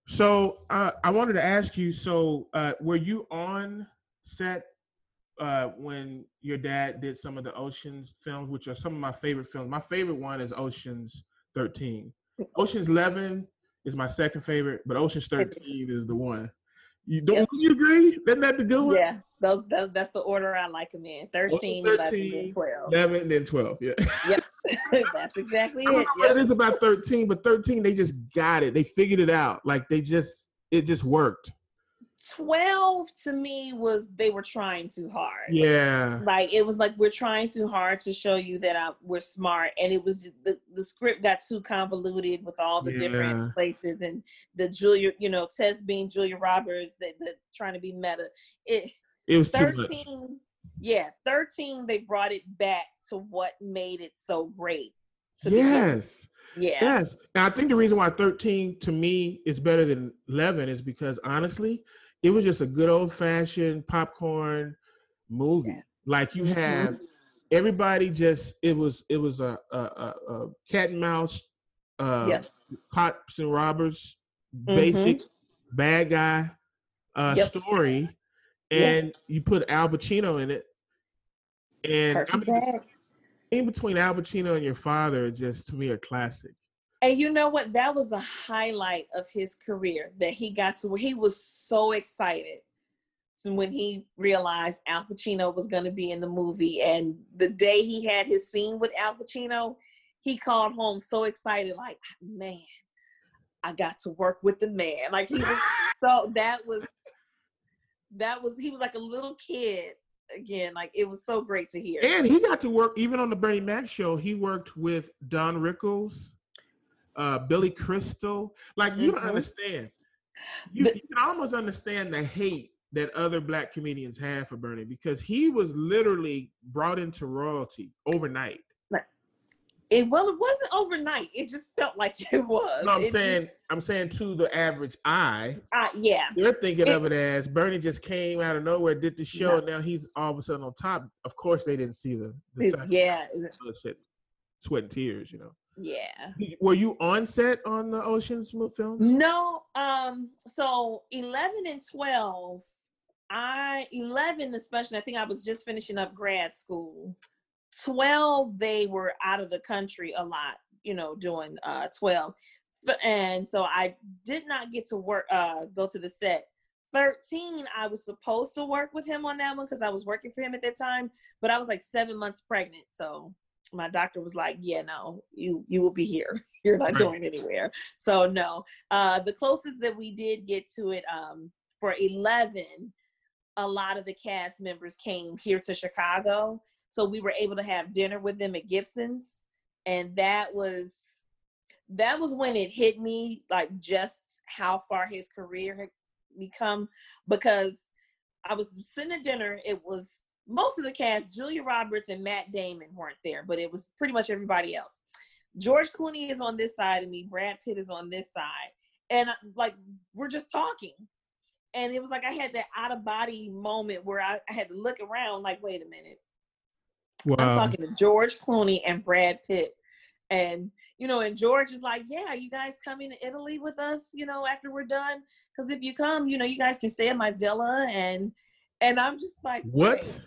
So uh, I wanted to ask you. So uh, were you on set uh, when your dad did some of the Ocean's films, which are some of my favorite films? My favorite one is Ocean's Thirteen. Ocean's Eleven is my second favorite, but Ocean's Thirteen is the one. You don't yep. you agree? Isn't that the good one? Yeah, those, those that's the order I like them in. 13, 13 11, then 12. 11, then 12. Yeah. Yep. that's exactly it. Yep. it is about 13, but 13, they just got it. They figured it out. Like they just it just worked. 12 to me was they were trying too hard. Yeah. Like it was like we're trying too hard to show you that I, we're smart, and it was the the script got too convoluted with all the Yeah. different places and the Julia, you know, Tess being Julia Roberts, that the, trying to be meta. It It was too much. 13, yeah, 13 they brought it back to what made it so great. to begin with. Yes. Yeah. Yes. And I think the reason why 13 to me is better than 11 is because honestly, it was just a good old fashioned popcorn movie. Yeah. Like you Mhm. have everybody just it was it was a a, a, cat and mouse uh Yep. cops and robbers basic bad guy uh Yep. story and you put Al Pacino in it and I mean, scene between Al Pacino and your father just to me a classic. And you know what? That was a highlight of his career that he got to where he was so excited when he realized Al Pacino was going to be in the movie. And the day he had his scene with Al Pacino, he called home so excited, like, man, I got to work with the man. Like he was so that was that was he was like a little kid again. Like it was so great to hear. And he got to work even on the Bernie Mac show. He worked with Don Rickles, uh, Billy Crystal. Like you don't Mhm. understand. You, The- you can almost understand the hate that other black comedians have for Bernie because he was literally brought into royalty overnight. It well, it wasn't overnight. It just felt like it was. No, I'm It just- saying I'm saying to the average eye, uh, yeah. they're thinking It- of it as Bernie just came out of nowhere, did the show, No. and now he's all of a sudden on top. Of course, they didn't see the, the It- yeah. the shit, sweat and tears, you know. Yeah. Were you on set on the Ocean's film? No, um, so 11 and 12, I 11 especially, I think I was just finishing up grad school. 12, they were out of the country a lot, you know, doing uh 12. And so I did not get to work uh go to the set. 13, I was supposed to work with him on that one because I was working for him at that time, but I was like seven months pregnant. So my doctor was like, Yeah, no, you you will be here. You're not Right. going anywhere. So no. Uh the closest that we did get to it um for 11, a lot of the cast members came here to Chicago. So we were able to have dinner with them at Gibson's. And that was that was when it hit me like just how far his career had become because I was sitting at dinner. It was most of the cast, Julia Roberts and Matt Damon weren't there, but it was pretty much everybody else. George Clooney is on this side of me, Brad Pitt is on this side. And uh, like we're just talking. And it was like I had that out of body moment where I, I had to look around like, wait a minute. Wow. I'm um, talking to George Clooney and Brad Pitt. And, you know, and George is like, yeah, you guys coming to Italy with us, you know, after we're done? Because if you come, you know, you guys can stay at my villa. And, and I'm just like, what?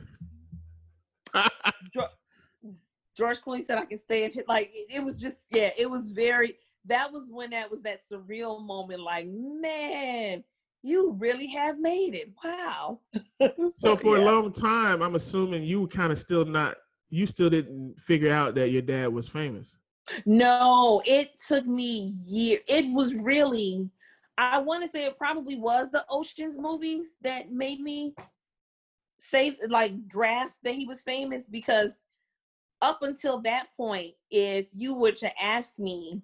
George Clooney said I can stay at his, like, it, was just, yeah, it was very, that was when that was that surreal moment. Like, man, you really have made it. Wow. so for yeah. a long time, I'm assuming you were kind of still not. You still didn't figure out that your dad was famous. No, it took me year. It was really, I want to say it probably was the Ocean's movies that made me say like grasp that he was famous because up until that point, if you were to ask me,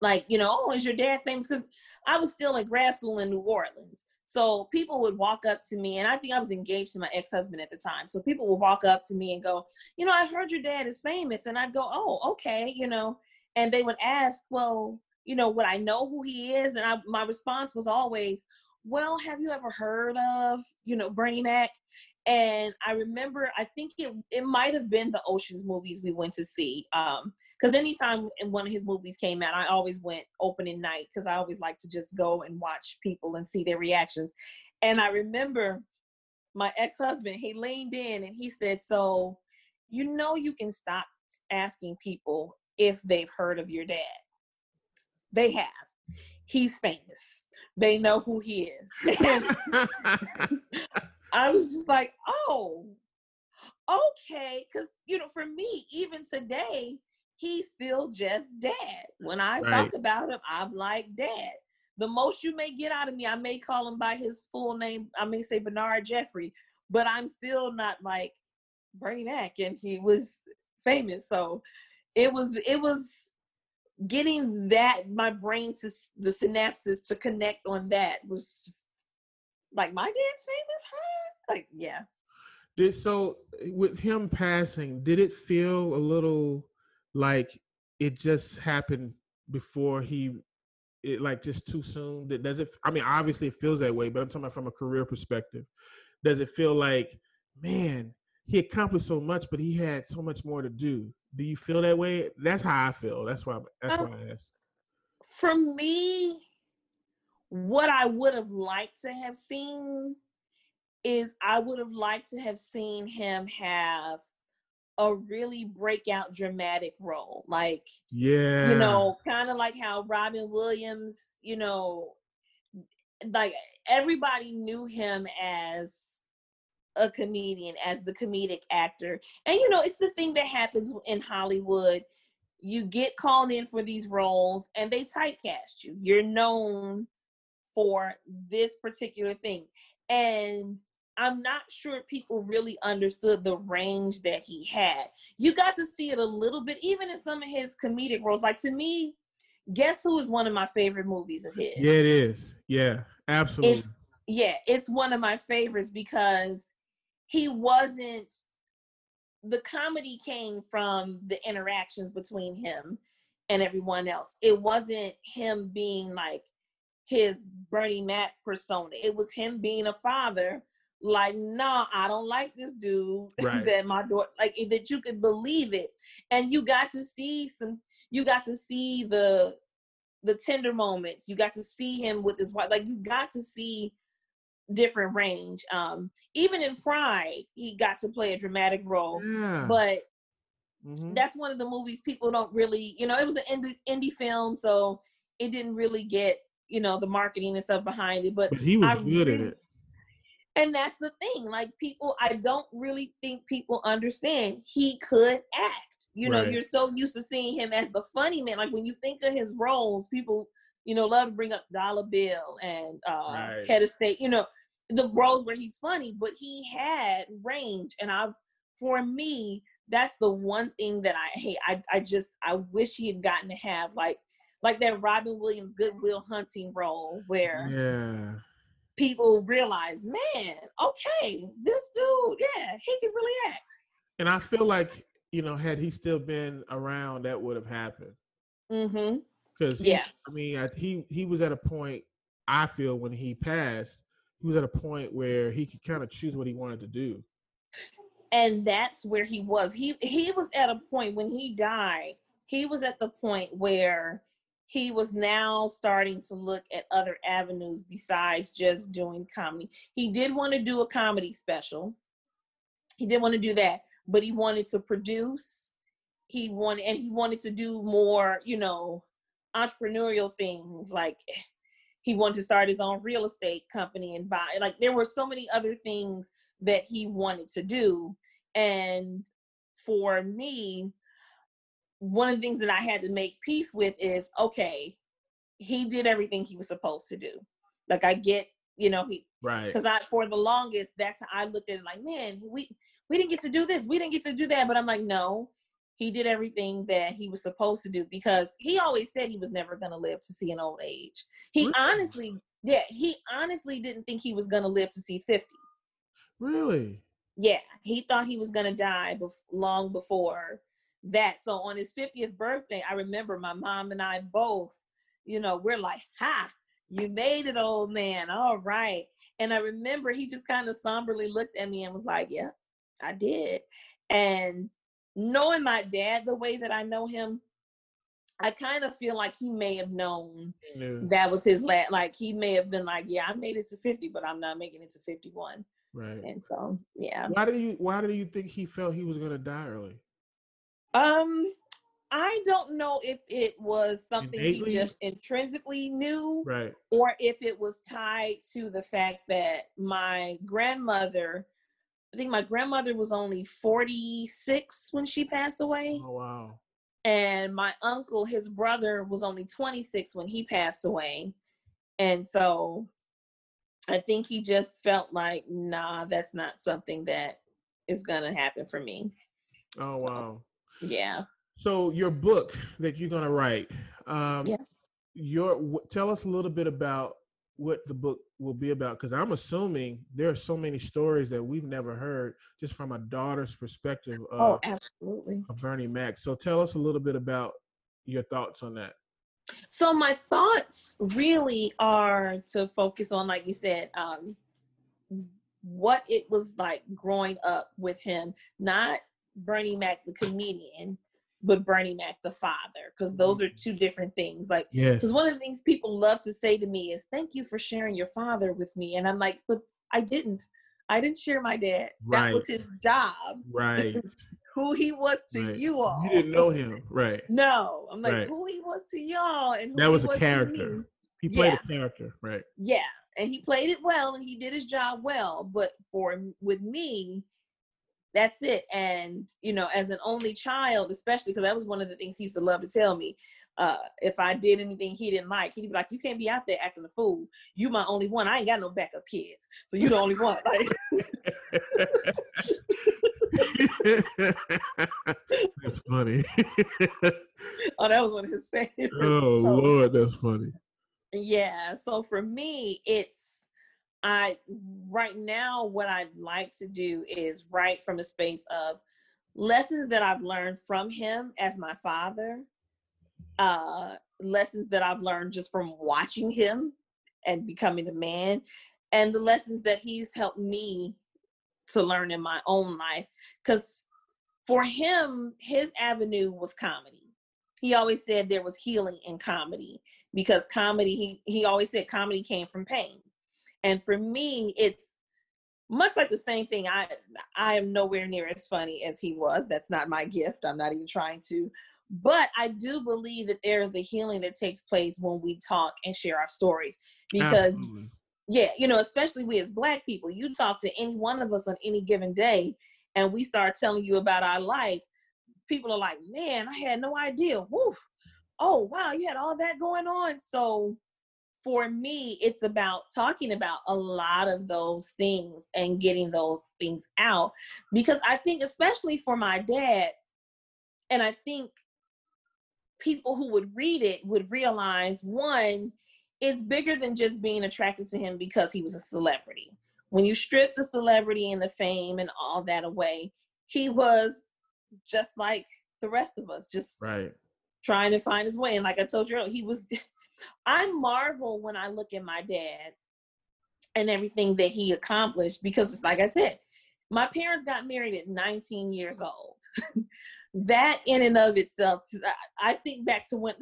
like, you know, oh, is your dad famous? Because I was still in grad school in New Orleans. So people would walk up to me, and I think I was engaged to my ex-husband at the time. So people would walk up to me and go, you know, I heard your dad is famous. And I'd go, oh, okay, you know. And they would ask, well, you know, would I know who he is? And I, my response was always, well, have you ever heard of, you know, Bernie Mac? And I remember, I think it it might have been the Ocean's movies we went to see. Um, because anytime one of his movies came out, I always went opening night because I always like to just go and watch people and see their reactions. And I remember my ex-husband, he leaned in and he said, So you know you can stop asking people if they've heard of your dad. They have. He's famous. They know who he is. I was just like, oh, okay. Because, you know, for me, even today, he's still just dad. When I talk about him, I'm like dad. the most you may get out of me, I may call him by his full name. I may say Bernard Jeffrey, but I'm still not like Bernie Mac, and he was famous. So it was it was getting that my brain to the synapses to connect on that was just like my dad's famous, huh? Like yeah. Did so with him passing, did it feel a little like it just happened before he it like just too soon? Does it I mean obviously it feels that way, but I'm talking about from a career perspective. Does it feel like, man, he accomplished so much, but he had so much more to do? Do you feel that way? That's how I feel. That's why that's um, why I asked. For me, what I would have liked to have seen is I would have liked to have seen him have a really breakout dramatic role. Like, yeah, you know, kind of like how Robin Williams, you know, like everybody knew him as a comedian, as the comedic actor. And, you know, it's the thing that happens in Hollywood. You get called in for these roles and they typecast you. You're known for this particular thing. And I'm not sure people really understood the range that he had. You got to see it a little bit, even in some of his comedic roles. Like to me, Guess Who is one of my favorite movies of his. Yeah, it is. Yeah, absolutely. It's, yeah, it's one of my favorites because he wasn't. The comedy came from the interactions between him and everyone else. It wasn't him being like his Bernie Mac persona. It was him being a father like no i don't like this dude right. that my daughter like that you could believe it and you got to see some you got to see the the tender moments you got to see him with his wife like you got to see different range um even in pride he got to play a dramatic role yeah. but mm-hmm. that's one of the movies people don't really you know it was an indie, indie film so it didn't really get you know the marketing and stuff behind it but, but he was I good really, at it and that's the thing. Like people, I don't really think people understand he could act. You know, right. you're so used to seeing him as the funny man. Like when you think of his roles, people, you know, love to bring up Dollar Bill and uh right. Head of State, you know, the roles where he's funny, but he had range. And I for me, that's the one thing that I hate. I, I just I wish he had gotten to have like like that Robin Williams Good Will Hunting role where yeah people realize, man, okay, this dude, yeah, he can really act. And I feel like, you know, had he still been around, that would have happened. Mm-hmm. Because yeah, I mean, I, he he was at a point. I feel when he passed, he was at a point where he could kind of choose what he wanted to do. And that's where he was. He he was at a point when he died. He was at the point where he was now starting to look at other avenues besides just doing comedy. He did want to do a comedy special. He didn't want to do that, but he wanted to produce. He wanted and he wanted to do more, you know, entrepreneurial things like he wanted to start his own real estate company and buy like there were so many other things that he wanted to do and for me one of the things that I had to make peace with is okay, he did everything he was supposed to do. Like I get, you know, he right because I for the longest that's how I looked at it like, man, we we didn't get to do this, we didn't get to do that. But I'm like, no, he did everything that he was supposed to do because he always said he was never gonna live to see an old age. He really? honestly, yeah, he honestly didn't think he was gonna live to see 50. Really? Yeah, he thought he was gonna die bef- long before that. So on his 50th birthday, I remember my mom and I both, you know, we're like, ha, you made it, old man. All right. And I remember he just kind of somberly looked at me and was like, yeah, I did. And knowing my dad the way that I know him, I kind of feel like he may have known that was his last. Like he may have been like, "Yeah, I made it to 50, but I'm not making it to 51." Right. And so, yeah. Why do you Why do you think he felt he was going to die early? Um, I don't know if it was something Innately? he just intrinsically knew, right, or if it was tied to the fact that my grandmother, I think my grandmother was only 46 when she passed away. Oh wow. And my uncle, his brother, was only 26 when he passed away. And so I think he just felt like, nah, that's not something that is going to happen for me. Oh, So, wow. Yeah. So your book that you're going to write, um, Yeah. your tell us a little bit about what the book will be about because I'm assuming there are so many stories that we've never heard just from a daughter's perspective of, Oh, absolutely. of Bernie Mac. So tell us a little bit about your thoughts on that. So my thoughts really are to focus on, like you said, um, what it was like growing up with him, not Bernie Mac the comedian, but Bernie Mac the father, because those are two mm-hmm. different things. Like, Yes. because one of the things people love to say to me is, "Thank you for sharing your father with me," and I'm like, "But I didn't. I didn't share my dad. That was his job. Right. Who he was to right. you all. You didn't know him. Right. No, I'm like Right. who he was to y'all, and who That he was a to character. He played Yeah. a character. Right. Yeah, and he played it well, and he did his job well. But for with me, that's it. And you know, as an only child, especially because that was one of the things he used to love to tell me. Uh, if I did anything he didn't like, he'd be like, "You can't be out there acting a fool. You my only one. I ain't got no backup kids, so you the only one." Like, that's funny. oh, that was one of his favorites. oh So- Lord, that's funny. yeah so for me it's i right now what i'd like to do is write from a space of lessons that i've learned from him as my father uh lessons that i've learned just from watching him and becoming a man and the lessons that he's helped me to learn in my own life because for him his avenue was comedy. He always said there was healing in comedy because comedy he he always said comedy came from pain and for me it's much like the same thing i i am nowhere near as funny as he was that's not my gift i'm not even trying to but i do believe that there is a healing that takes place when we talk and share our stories because Absolutely. yeah you know especially we as black people you talk to any one of us on any given day and we start telling you about our life people are like man i had no idea Woo. oh wow you had all that going on so for me it's about talking about a lot of those things and getting those things out because i think especially for my dad and i think people who would read it would realize one it's bigger than just being attracted to him because he was a celebrity. When you strip the celebrity and the fame and all that away, he was just like the rest of us, just Right. trying to find his way. And like I told you, earlier, he was. I marvel when I look at my dad and everything that he accomplished because it's like I said, my parents got married at 19 years old. that in and of itself, I- think back to when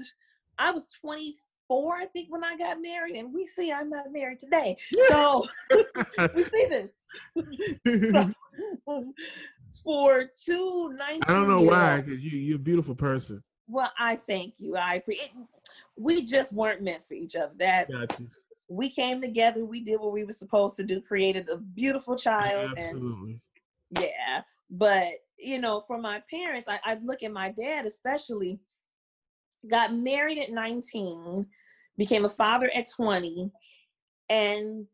I was 24, I think, when I got married, and we see I'm not married today. So we see this. So, for two 19 I don't know why, because you you're a beautiful person. Well, I thank you. I appreciate. We just weren't meant for each other. That we came together. We did what we were supposed to do. Created a beautiful child, and Absolutely. yeah. But you know, for my parents, I, I look at my dad especially. Got married at 19, became a father at 20, and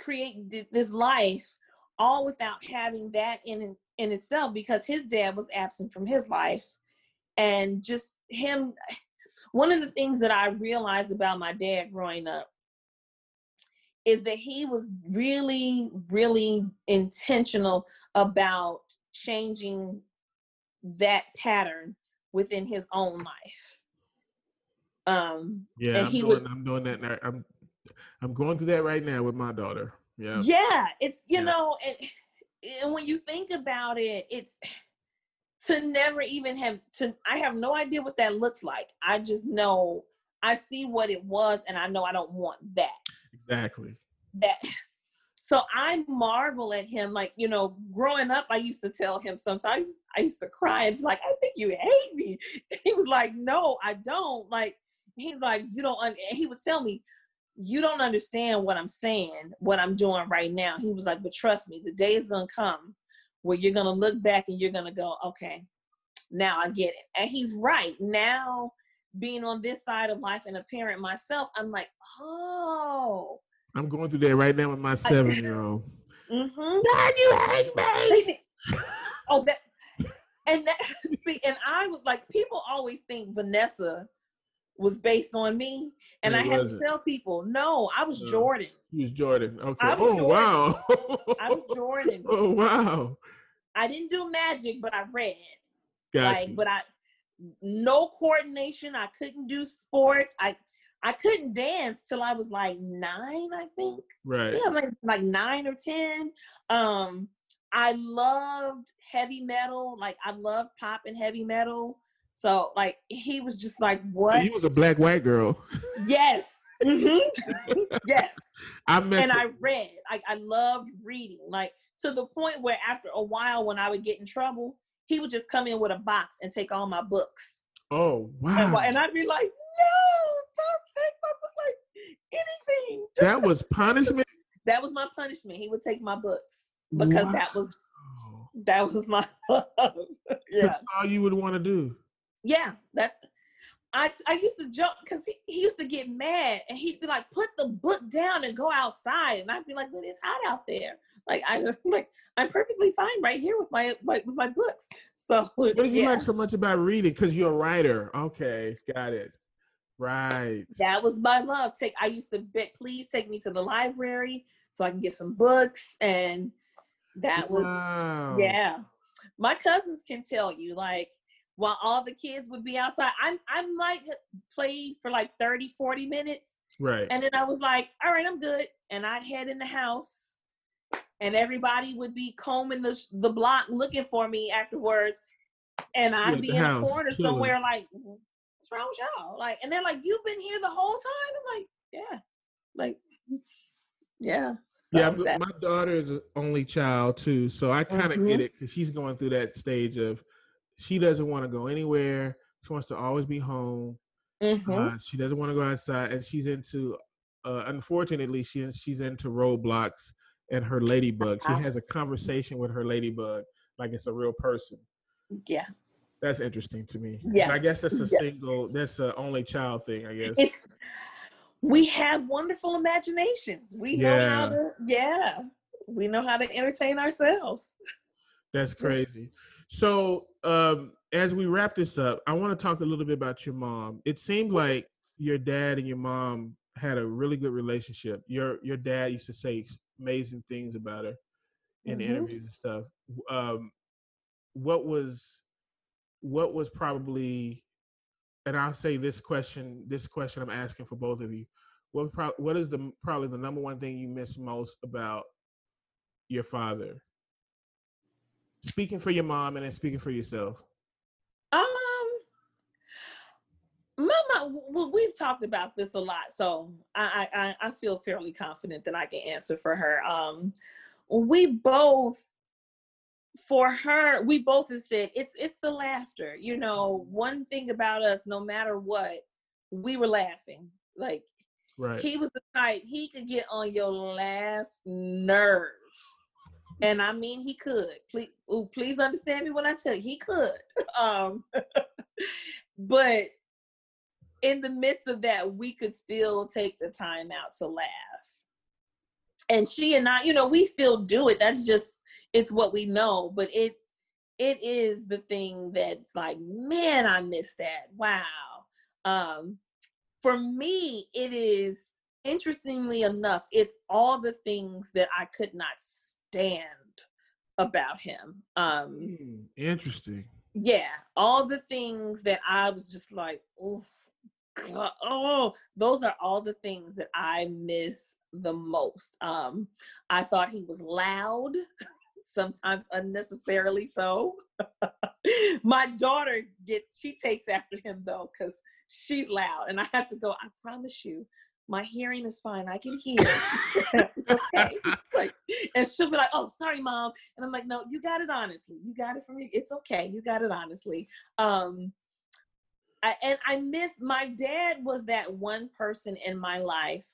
create this life all without having that in in itself because his dad was absent from his life and just him one of the things that i realized about my dad growing up is that he was really really intentional about changing that pattern within his own life um Yeah, and I'm he doing, would I'm doing that. Now. I'm I'm going through that right now with my daughter. Yeah. yeah it's you Yeah. know and, and when you think about it it's to never even have to i have no idea what that looks like. I just know i see what it was and i know i don't want that. Exactly. that so i marvel at him like you know growing up i used to tell him sometimes i used to cry and be like i think you hate me. He was like no i don't. Like he's like you don't un-, and he would tell me you don't understand what i'm saying what i'm doing right now. He was like but trust me the day is gonna come where you're gonna look back and you're gonna go okay now i get it and he's right now being on this side of life and a parent myself, I'm like, oh. I'm going through that right now with my seven year old. Mm-hmm. Dad, you hate me. oh, that and that see, and I was like, people always think Vanessa was based on me, and It I had wasn't. to tell people, no, I was No. Jordan. You was Jordan. Okay. Was oh Jordan. wow. I was Jordan. oh wow. I didn't do magic, but I read. Got like, but I no coordination. I couldn't do sports. I I couldn't dance till I was like nine, I think. right. Yeah, like like nine or ten. Um, I loved heavy metal. Like I loved pop and heavy metal. So like he was just like, what? He was a black white girl. Yes. Mhm. yes. I. And I read. Like I loved reading. Like to the point where after a while, when I would get in trouble, he would just come in with a box and take all my books. oh And, wow. and I'd be like, no, don't take my book. Like anything. Just that was punishment. that was my punishment. He would take my books because that was that was my yeah That's all you would want to do. yeah that's I I used to joke because he, he used to get mad and he'd be like put the book down and go outside and I'd be like but it's hot out there like I was like I'm perfectly fine right here with my, my with my books so What did you yeah like so much about reading? Because you're a writer. Okay, got it. Right. that was my love take I used to beg please take me to the library so I can get some books and that was Wow. Yeah. My cousins can tell you, like, while all the kids would be outside, I, I might play for like 30, 40 minutes. Right. And then I was like, all right, I'm good. And I'd head in the house and everybody would be combing the, the block looking for me afterwards. And I'd be the in a corner chilling. somewhere like, what's wrong with y'all? Like, and they're like, you've been here the whole time? I'm like, yeah. Like, yeah. So yeah, that- my daughter is an only child too, so I kind of get Mhm. it because she's going through that stage of she doesn't want to go anywhere. She wants to always be home. Mhm. Uh, she doesn't want to go outside, and she's into. Uh, unfortunately, she she's into Roblox and her ladybug. She Uh-huh. has a conversation with her ladybug like it's a real person. yeah. That's interesting to me. Yeah. I guess that's a Yeah. single. That's a only child thing. I guess. it's we have wonderful imaginations. We know how to yeah. We know how to entertain ourselves. That's crazy. So, um, as we wrap this up, I want to talk a little bit about your mom. It seemed like your dad and your mom had a really good relationship. Your your dad used to say amazing things about her in Mhm. interviews and stuff. Um, what was what was probably, and I'll say this question. This question I'm asking for both of you. What pro- what is the probably the number one thing you miss most about your father? Speaking for your mom and then speaking for yourself. Um Mama, well, we've talked about this a lot, so I, I I- I feel fairly confident that I can answer for her. Um, we both, for her, we both have said it's it's the laughter. You know, one thing about us, no matter what, we were laughing. Like Right. he was the type he could get on your last nerve and i mean he could. Please ooh, please understand me when i tell you he could. Um but in the midst of that we could still take the time out to laugh. And she and i you know we still do it. That's just it's what we know. But it it is the thing that's like man i miss that. Wow. Um for me, it is interestingly enough, it's all the things that I could not stand about him. Um, Hmm, interesting. yeah, all the things that I was just like, oof, God, oh, those are all the things that I miss the most. Um, I thought he was loud, sometimes unnecessarily so. My daughter gets she takes after him though, because she's loud, and I have to go. I promise you, my hearing is fine. I can hear. Okay. Like, and she'll be like, "Oh, sorry, mom," and I'm like, "No, you got it honestly. You got it from me. It's okay. You got it honestly." Um, I, and I miss my dad was that one person in my life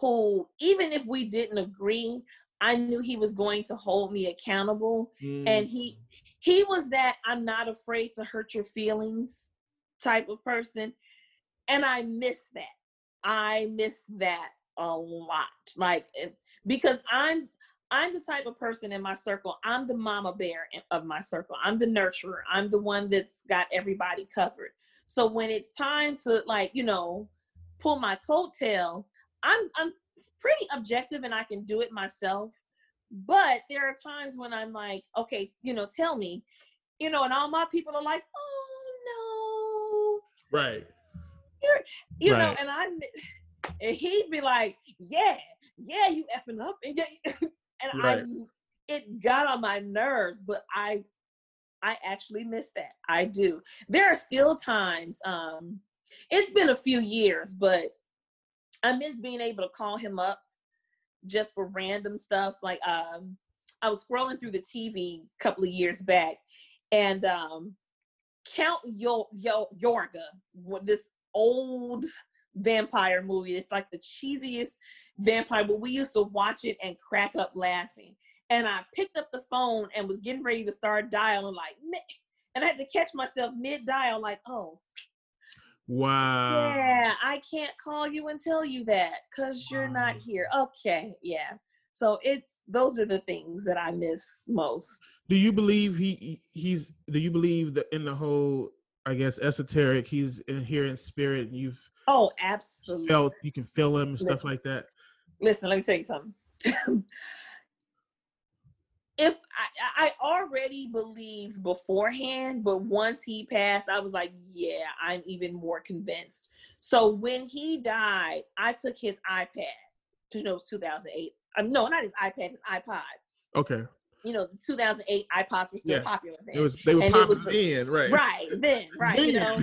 who, even if we didn't agree, I knew he was going to hold me accountable, and Mm, he he was that I'm not afraid to hurt your feelings type of person. And I miss that. I miss that a lot. Like eh, because I'm I'm the type of person in my circle. I'm the mama bear of my circle. I'm the nurturer. I'm the one that's got everybody covered. So when it's time to like, you know, pull my coattail, I'm I'm pretty objective and I can do it myself. But there are times when I'm like, okay, you know, tell me, you know, and all my people are like, oh no. Right. You right. know, and I and he'd be like, yeah, yeah, you effing up. And, yeah, and right. I it got on my nerves, but I I actually miss that. I do. There are still times, um, it's been a few years, but I miss being able to call him up just for random stuff. Like um, I was scrolling through the TV a couple of years back, and um, Count Yo Yo Yorga, this old vampire movie. It's like the cheesiest vampire, but we used to watch it and crack up laughing. And I picked up the phone and was getting ready to start dialing, like, and I had to catch myself mid dial, like, oh, Wow. Yeah, I can't call you and tell you that because you're not here. Okay, yeah. So it's those are the things that I miss most. Do you believe he he's? Do you believe that in the whole, I guess, esoteric? He's in here in spirit, and you've oh, absolutely felt you can feel him and stuff like that. Listen, let me tell you something. if I, I already believed beforehand, but once he passed, I was like, yeah, I'm even more convinced. So when he died, I took his iPad, you know it was 2008. Um, no, not his iPad, his iPod. Okay. You know, the 2008 iPods were still yeah. popular then. It was they were and popular then, right? Right then, right. You know,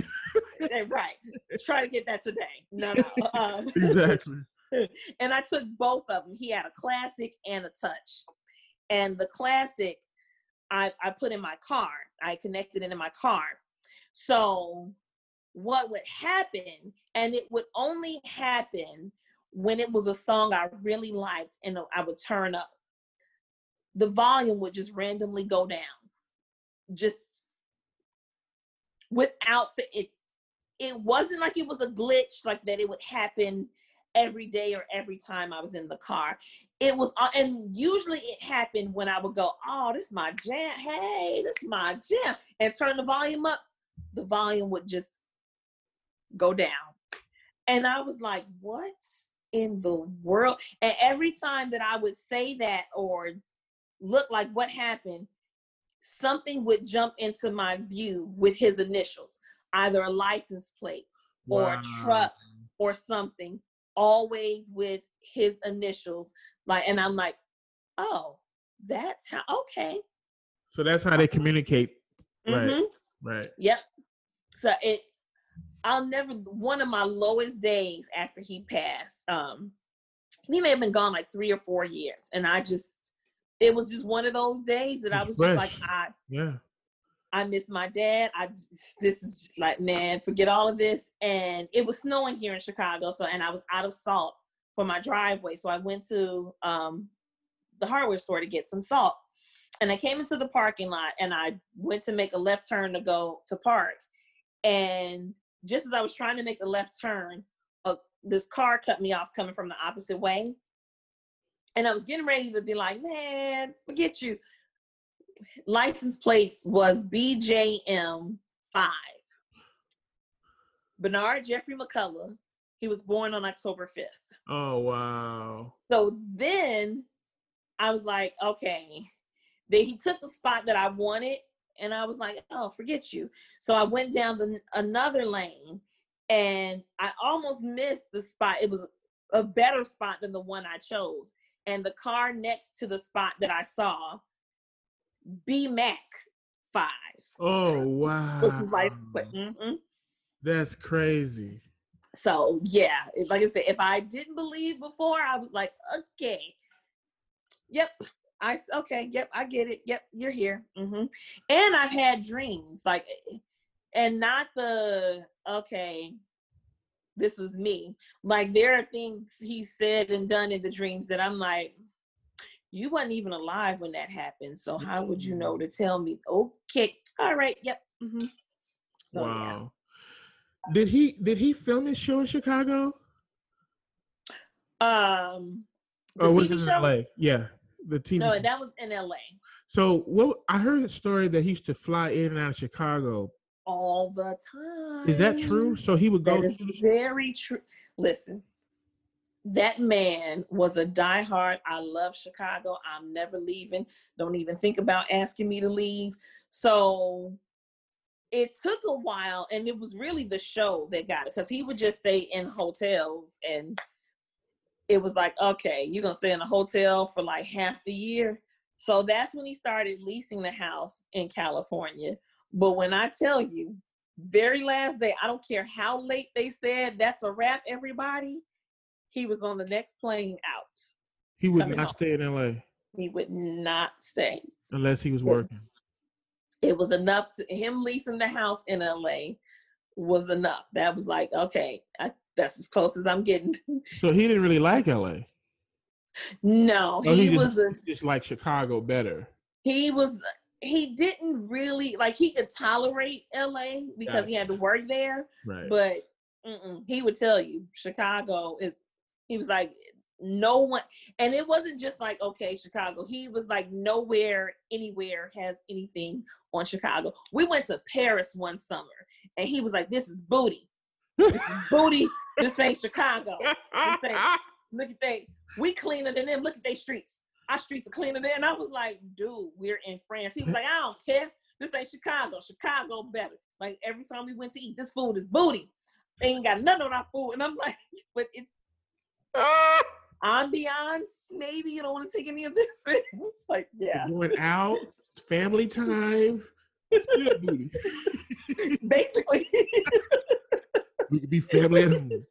right. Try to get that today. No, no. Um, exactly. and I took both of them. He had a classic and a touch and the classic I, I put in my car. I connected it in my car. So what would happen, and it would only happen when it was a song I really liked and I would turn up. The volume would just randomly go down. Just without the it it wasn't like it was a glitch like that it would happen every day or every time I was in the car. It was, uh, and usually it happened when I would go, "Oh, this is my jam. Hey, this is my jam," and turn the volume up. The volume would just go down, and I was like, "What in the world?" And every time that I would say that or look like what happened, something would jump into my view with his initials, either a license plate or wow. a truck or something always with his initials. Like, and I'm like, oh, that's how, okay. So that's how they communicate. Right. Mm-hmm. Right. Yep. So it, I'll never, one of my lowest days after he passed, um, he may have been gone like three or four years. And I just, it was just one of those days that I was fresh. just like, I, yeah. I miss my dad. I this is like man, forget all of this. And it was snowing here in Chicago, so and I was out of salt for my driveway, so I went to um, the hardware store to get some salt. And I came into the parking lot, and I went to make a left turn to go to park. And just as I was trying to make the left turn, uh, this car cut me off coming from the opposite way. And I was getting ready to be like, man, forget you license plates was BJM five. Bernard Jeffrey McCullough. He was born on October 5th. Oh wow. So then I was like, okay. Then he took the spot that I wanted, and I was like, oh, forget you. So I went down the another lane and I almost missed the spot. It was a better spot than the one I chose. And the car next to the spot that I saw B Mac five. Oh wow! like, mm-hmm. That's crazy. So yeah, like I said, if I didn't believe before, I was like, okay, yep, I okay, yep, I get it. Yep, you're here. Mm-hmm. And I've had dreams like, and not the okay. This was me. Like there are things he said and done in the dreams that I'm like, you wasn't even alive when that happened. So how would you know to tell me? Okay, all right, yep. Mm-hmm. So, wow. did he did he film his show in Chicago? Um, Or was it in show? LA? Yeah, the TV. No, show. that was in LA So what I heard a story that he used to fly in and out of Chicago. All the time. Is that true? So he would go That is to the show? very true. Listen, that man was a diehard. I love Chicago. I'm never leaving. Don't even think about asking me to leave. So it took a while, and it was really the show that got it because he would just stay in hotels, and it was like, okay, you're gonna stay in a hotel for like half the year. So that's when he started leasing the house in California. But when I tell you, very last day, I don't care how late they said that's a wrap, everybody, he was on the next plane out. He would not home. stay in LA He would not stay. unless he was working. It was enough to him leasing the house in LA was enough. That was like, okay, I, that's as close as I'm getting. So he didn't really like LA. no, Oh, he, he was a just like Chicago better. he was he didn't really like he could tolerate LA because he had to work there, Right. but he would tell you Chicago is. He was like no one, and it wasn't just like okay Chicago. He was like nowhere, anywhere has anything on Chicago. We went to Paris one summer, and he was like, "This is booty. This is booty. This ain't Chicago. Look at they. We cleaner than them. Look at they streets. Our streets are cleaner than." And I was like, "Dude, we're in France." He was like, "I don't care. This ain't Chicago. Chicago better." Like every time we went to eat, this food is booty. They ain't got none on our food, and I'm like, "But it's ambiance. Maybe you don't want to take any of this." like, yeah, Going out, family time. Booty. basically. we could be family at home.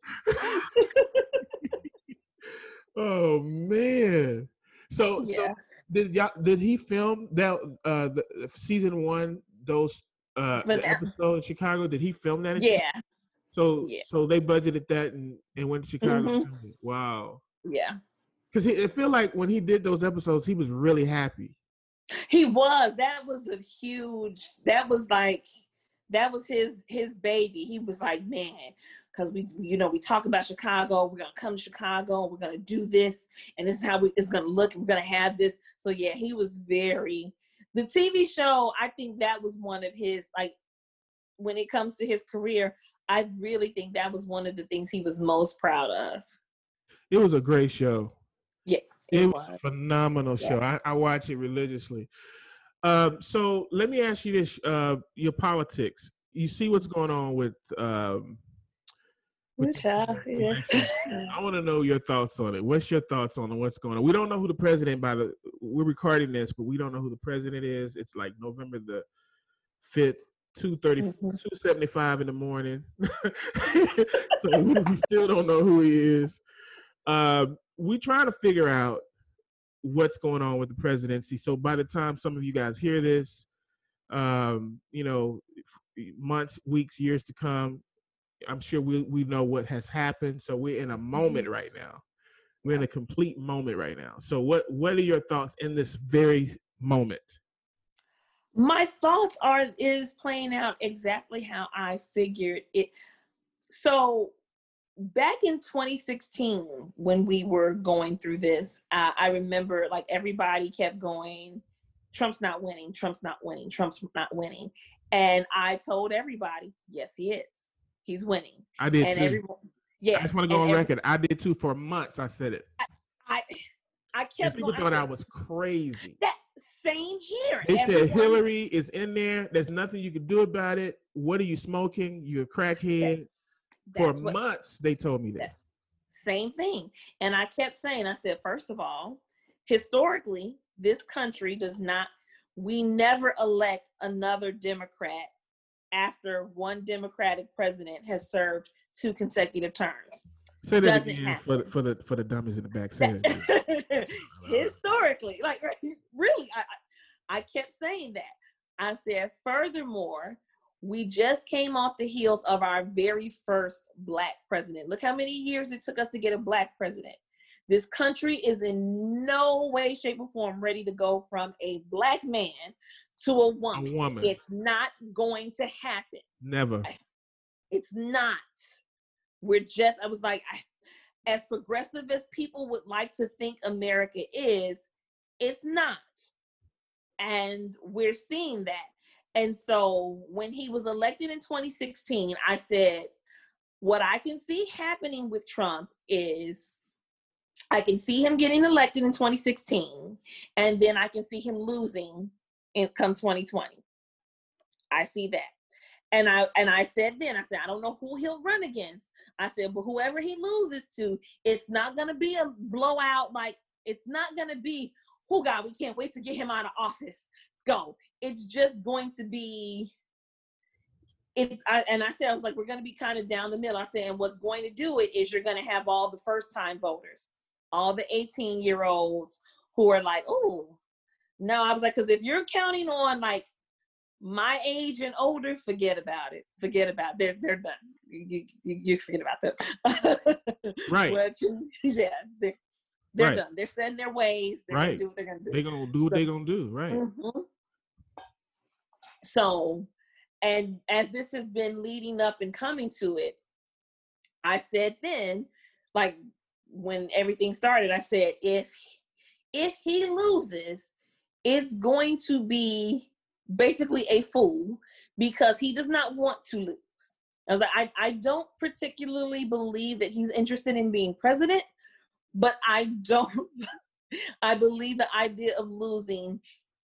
oh man. So, so yeah. did y'all did he film that uh the season one those uh the episode in Chicago? Did he film that? in Yeah. So Yeah. so they budgeted that and, and went to Chicago. Mhm. it. Wow. Yeah. Because it feel like when he did those episodes, he was really happy. He was. That was a huge. That was like, that was his his baby. He was like, man, because we, you know, we talk about Chicago. We're gonna come to Chicago. We're gonna do this, and this is how we it's gonna look. We're gonna have this. So yeah, he was very. The TV show, I think that was one of his like. When it comes to his career, I really think that was one of the things he was most proud of. It was a great show. Yeah, It, it was a was. phenomenal show. I, I watch it religiously. Um, so let me ask you this: uh, your politics. You see what's going on with um, with Good job, the yeah. I want to know your thoughts on it. What's your thoughts on what's going on? We don't know who the president by the we're recording this, but we don't know who the president is. It's like November the fifth, 230, Mhm. 275 in the morning. so we still don't know who he is. Um, we trying to figure out what's going on with the presidency. So by the time some of you guys hear this, um, you know, months, weeks, years to come, I'm sure we we know what has happened. So we're in a moment right now. We're in a complete moment right now. So what what are your thoughts in this very moment? my thoughts are is playing out exactly how I figured it. So back in 2016, when we were going through this, uh, I remember like everybody kept going, Trump's not winning, Trump's not winning, Trump's not winning. And I told everybody, yes, he is. He's winning. I did and too. everyone, yeah. I just want to go on every- record. I did too for months. I said it. I, I And kept people going. thought I said, was crazy. that same here. They said Hillary is in there. There's nothing you can do about it. What are you smoking? You're a crackhead. For what- months, they told me this. That- same thing. And I kept saying, I said, first of all, historically, this country does not, we never elect another Democrat after one Democratic president has served two consecutive terms. Say that doesn't again for the, for the for the dummies in the back. Say that again. historically, like really, I I kept saying that. I said, furthermore, we just came off the heels of our very first black president. Look how many years it took us to get a black president. This country is in no way, shape, or form ready to go from a black man to a A woman. woman. It's not going to happen. Never. It's not. We're just, I was like, I, as progressive as people would like to think America is, it's not. And we're seeing that. And so when he was elected in 2016, I said, what I can see happening with Trump is I can see him getting elected in 2016, and then I can see him losing in come 2020. I see that. And I and I said then, I said, I don't know who he'll run against. I said, but whoever he loses to, it's not gonna be a blowout, like it's not gonna be, oh God, we can't wait to get him out of office. Go. It's just going to be it's I, and I said I was like, we're going to be kind of down the middle. I said, and what's going to do it is you're going to have all the first time voters, all the 18 year olds who are like, oh, no. I was like, because if you're counting on like my age and older, forget about it. Forget about it. they're they're done. You you, you forget about them. right. But yeah, they're they're right. done. They're setting their ways. They're right. gonna do what they're gonna do. They're gonna do what so, they're gonna do. Right. Mm-hmm. So and as this has been leading up and coming to it, I said then, like when everything started, I said if if he loses, it's going to be basically a fool because he does not want to lose. I was like, I, I don't particularly believe that he's interested in being president, but I don't I believe the idea of losing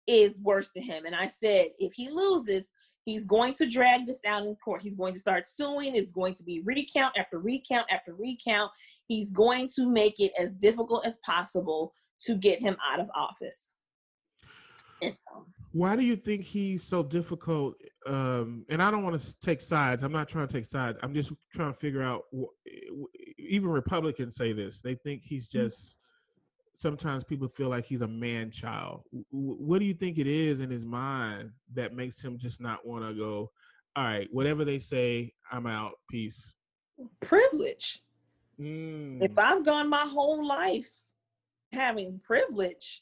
is worse to him. And I said, if he loses, He's going to drag this out in court. He's going to start suing. It's going to be recount after recount after recount. He's going to make it as difficult as possible to get him out of office. Why do you think he's so difficult? Um, and I don't want to take sides. I'm not trying to take sides. I'm just trying to figure out. Even Republicans say this. They think he's mm-hmm. just sometimes people feel like he's a man child. What do you think it is in his mind that makes him just not want to go, all right, whatever they say, I'm out, peace? Privilege. Mm. If I've gone my whole life having privilege,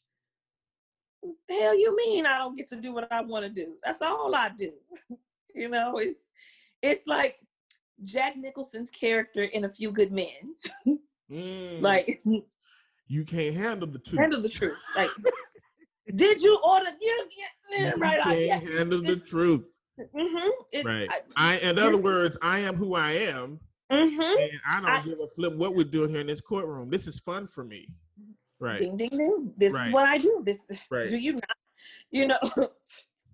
the hell you mean I don't get to do what I want to do? That's all I do. you know, it's it's like Jack Nicholson's character in A Few Good Men. mm. Like you can't handle the truth. Handle the truth. Like, did you order? You, you right. Can't yeah. handle the truth. Mm-hmm. right. I, I, in other words, I am who I am, mm-hmm. and I don't I, give a flip what we're doing here in this courtroom. This is fun for me. Right. Ding ding ding. This right. is what I do. This. Right. Do you not? You know.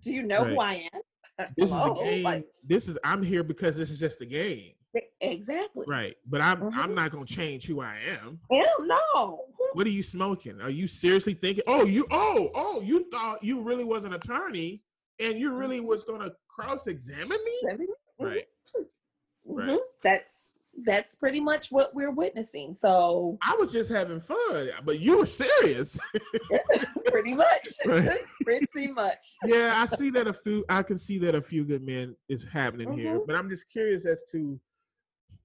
do you know right. who I am? This is the game. Like, this is. I'm here because this is just a game. Exactly. Right. But I'm mm-hmm. I'm not gonna change who I am. Hell no. What are you smoking? Are you seriously thinking, oh, you oh, oh, you thought you really was an attorney and you really was gonna cross-examine me? Mm-hmm. Right. Mm-hmm. Right. That's that's pretty much what we're witnessing. So I was just having fun, but you were serious. pretty much. Pretty much. Yeah, I see that a few I can see that a few good men is happening mm-hmm. here. But I'm just curious as to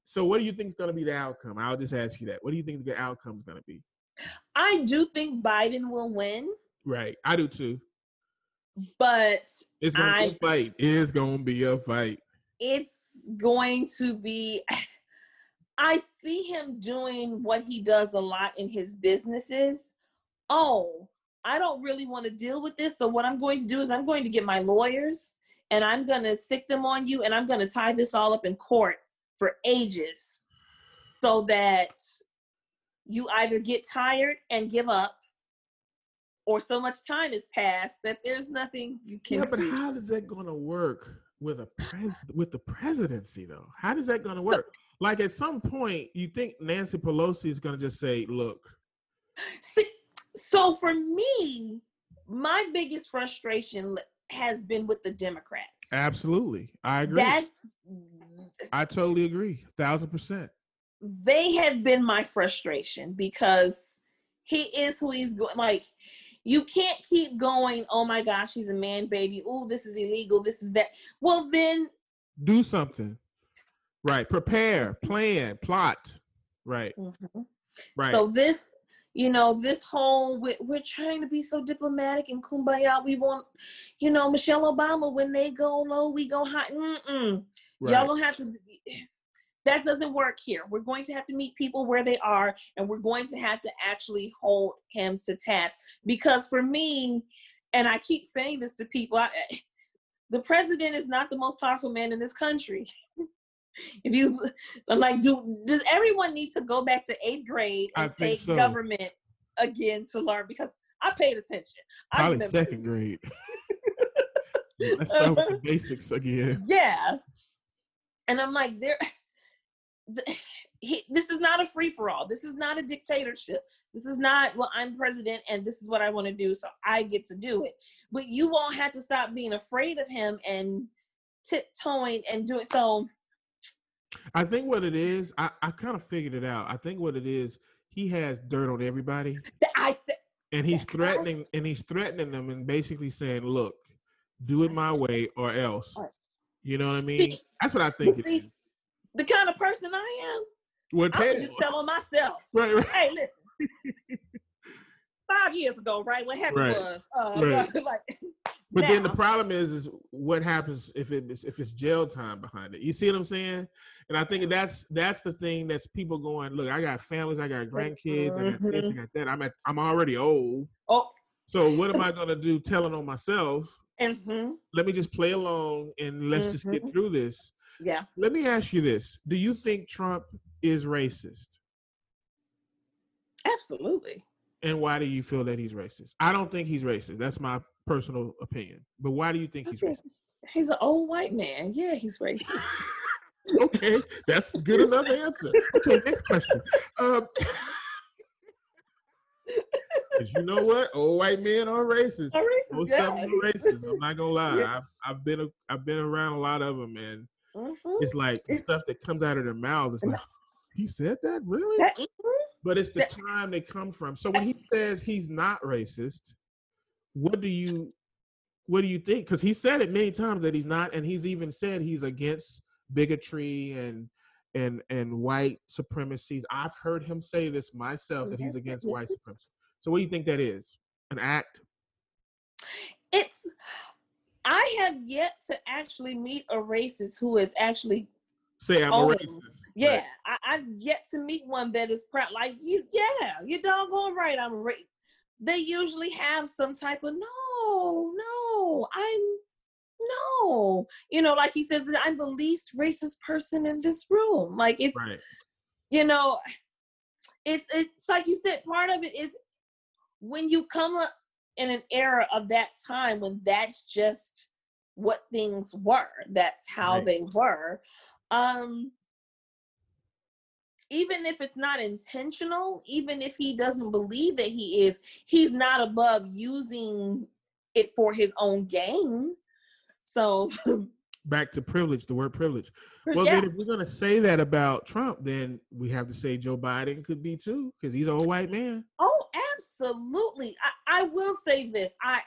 so, what do you think is going to be the outcome? I'll just ask you that. What do you think the outcome is going to be? I do think Biden will win. Right, I do too. But it's going to be a fight. It's going to be a fight. It's going to be. I see him doing what he does a lot in his businesses. Oh, I don't really want to deal with this. So what I'm going to do is I'm going to get my lawyers and I'm going to sic them on you and I'm going to tie this all up in court for ages so that you either get tired and give up or so much time has passed that there's nothing you can yeah, but do. how is that going to work with a pres- with the presidency though how is that going to work like at some point you think nancy pelosi is going to just say look See, so for me my biggest frustration has been with the democrats absolutely i agree that's I totally agree, thousand percent. They have been my frustration because he is who he's going. Like, you can't keep going. Oh my gosh, he's a man, baby. Oh, this is illegal. This is that. Well, then do something. Right. Prepare, plan, plot. Right. Mm-hmm. Right. So this, you know, this whole we're, we're trying to be so diplomatic and kumbaya. We want, you know, Michelle Obama when they go low, we go high. Mm-mm. Right. Y'all don't have to. That doesn't work here. We're going to have to meet people where they are, and we're going to have to actually hold him to task. Because for me, and I keep saying this to people, I, the president is not the most powerful man in this country. if you, I'm like, do does everyone need to go back to eighth grade and think take so. government again to learn? Because I paid attention. I Probably remember- second grade. Let's start with the uh-huh. basics again. yeah and i'm like there the, he, this is not a free for all this is not a dictatorship this is not well i'm president and this is what i want to do so i get to do it but you won't have to stop being afraid of him and tiptoeing and doing so I think what it is, I, I kind of figured it out. I think what it is, he has dirt on everybody, i said and he's threatening, and he's threatening them, and basically saying, "Look, do it my way or else." You know what I mean? See- That's what I think. see, is. the kind of person i am Well, i would tell- just telling myself right, right. hey listen five years ago right what happened Right. was uh Right. like But then the problem is, is what happens if it is if it's jail time behind it. You see what I'm saying? And I think that's that's the thing that's people going. Look, I got families, I got grandkids, I got this, I got that. I'm at, I'm already old. oh So what am I gonna do? Telling on myself? mhm, Let me just play along and let's just get Mhm. through this. yeah Let me ask you this: Do you think Trump is racist? Absolutely. And why do you feel that he's racist? I don't think he's racist. That's my personal opinion. But why do you think he's racist? He's an old white man. Yeah, he's racist. okay, that's good enough answer. Okay, next question. Um, 'cause you know what? Old white men are racist. Racist Most guy. of them are racist. I'm not gonna lie. Yeah. I've, I've been a, I've been around a lot of them, and Mhm. it's like the stuff that comes out of their mouth is like, he said that really? That-. But it's the that- time they come from. So when he says he's not racist, what do you what do you think? Because he said it many times that he's not, and he's even said he's against bigotry and and and white supremacies. I've heard him say this myself that he's against white supremacy. So what do you think that is? An act? It's. I have yet to actually meet a racist who is actually. Say I'm a racist. Yeah, Right. I, I've yet to meet one that is proud. Like you, yeah, you're doggone right. I'm right. They usually have some type of no, no, I'm no. You know, like he said, I'm the least racist person in this room. Like it's Right. you know it's it's like you said part of it is when you come up in an era of that time when that's just what things were that's how Right. they were um even if it's not intentional even if he doesn't believe that he is he's not above using it for his own gain so Back to privilege, the word privilege. Well, yeah then if we're gonna say that about Trump, then we have to say Joe Biden could be too, because he's an old white man. Oh, absolutely. I, I will say this. I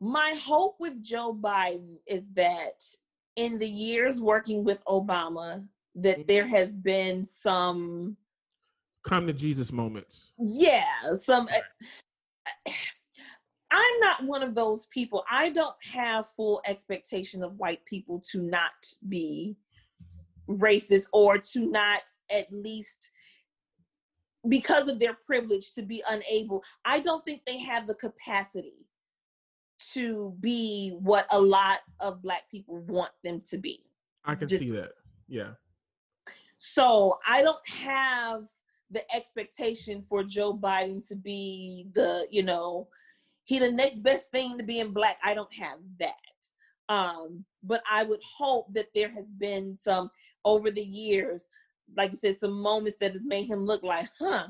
my hope with Joe Biden is that in the years working with Obama, that mm-hmm. there has been some Come to Jesus moments. yeah, some uh, I'm not one of those people. I don't have full expectation of white people to not be racist or to not at least because of their privilege to be unable. I don't think they have the capacity to be what a lot of black people want them to be. I can Just- see that. Yeah. So I don't have the expectation for Joe Biden to be the, you know, he the next best thing to being black. I don't have that. Um, but I would hope that there has been some over the years, like you said, some moments that has made him look like, huh,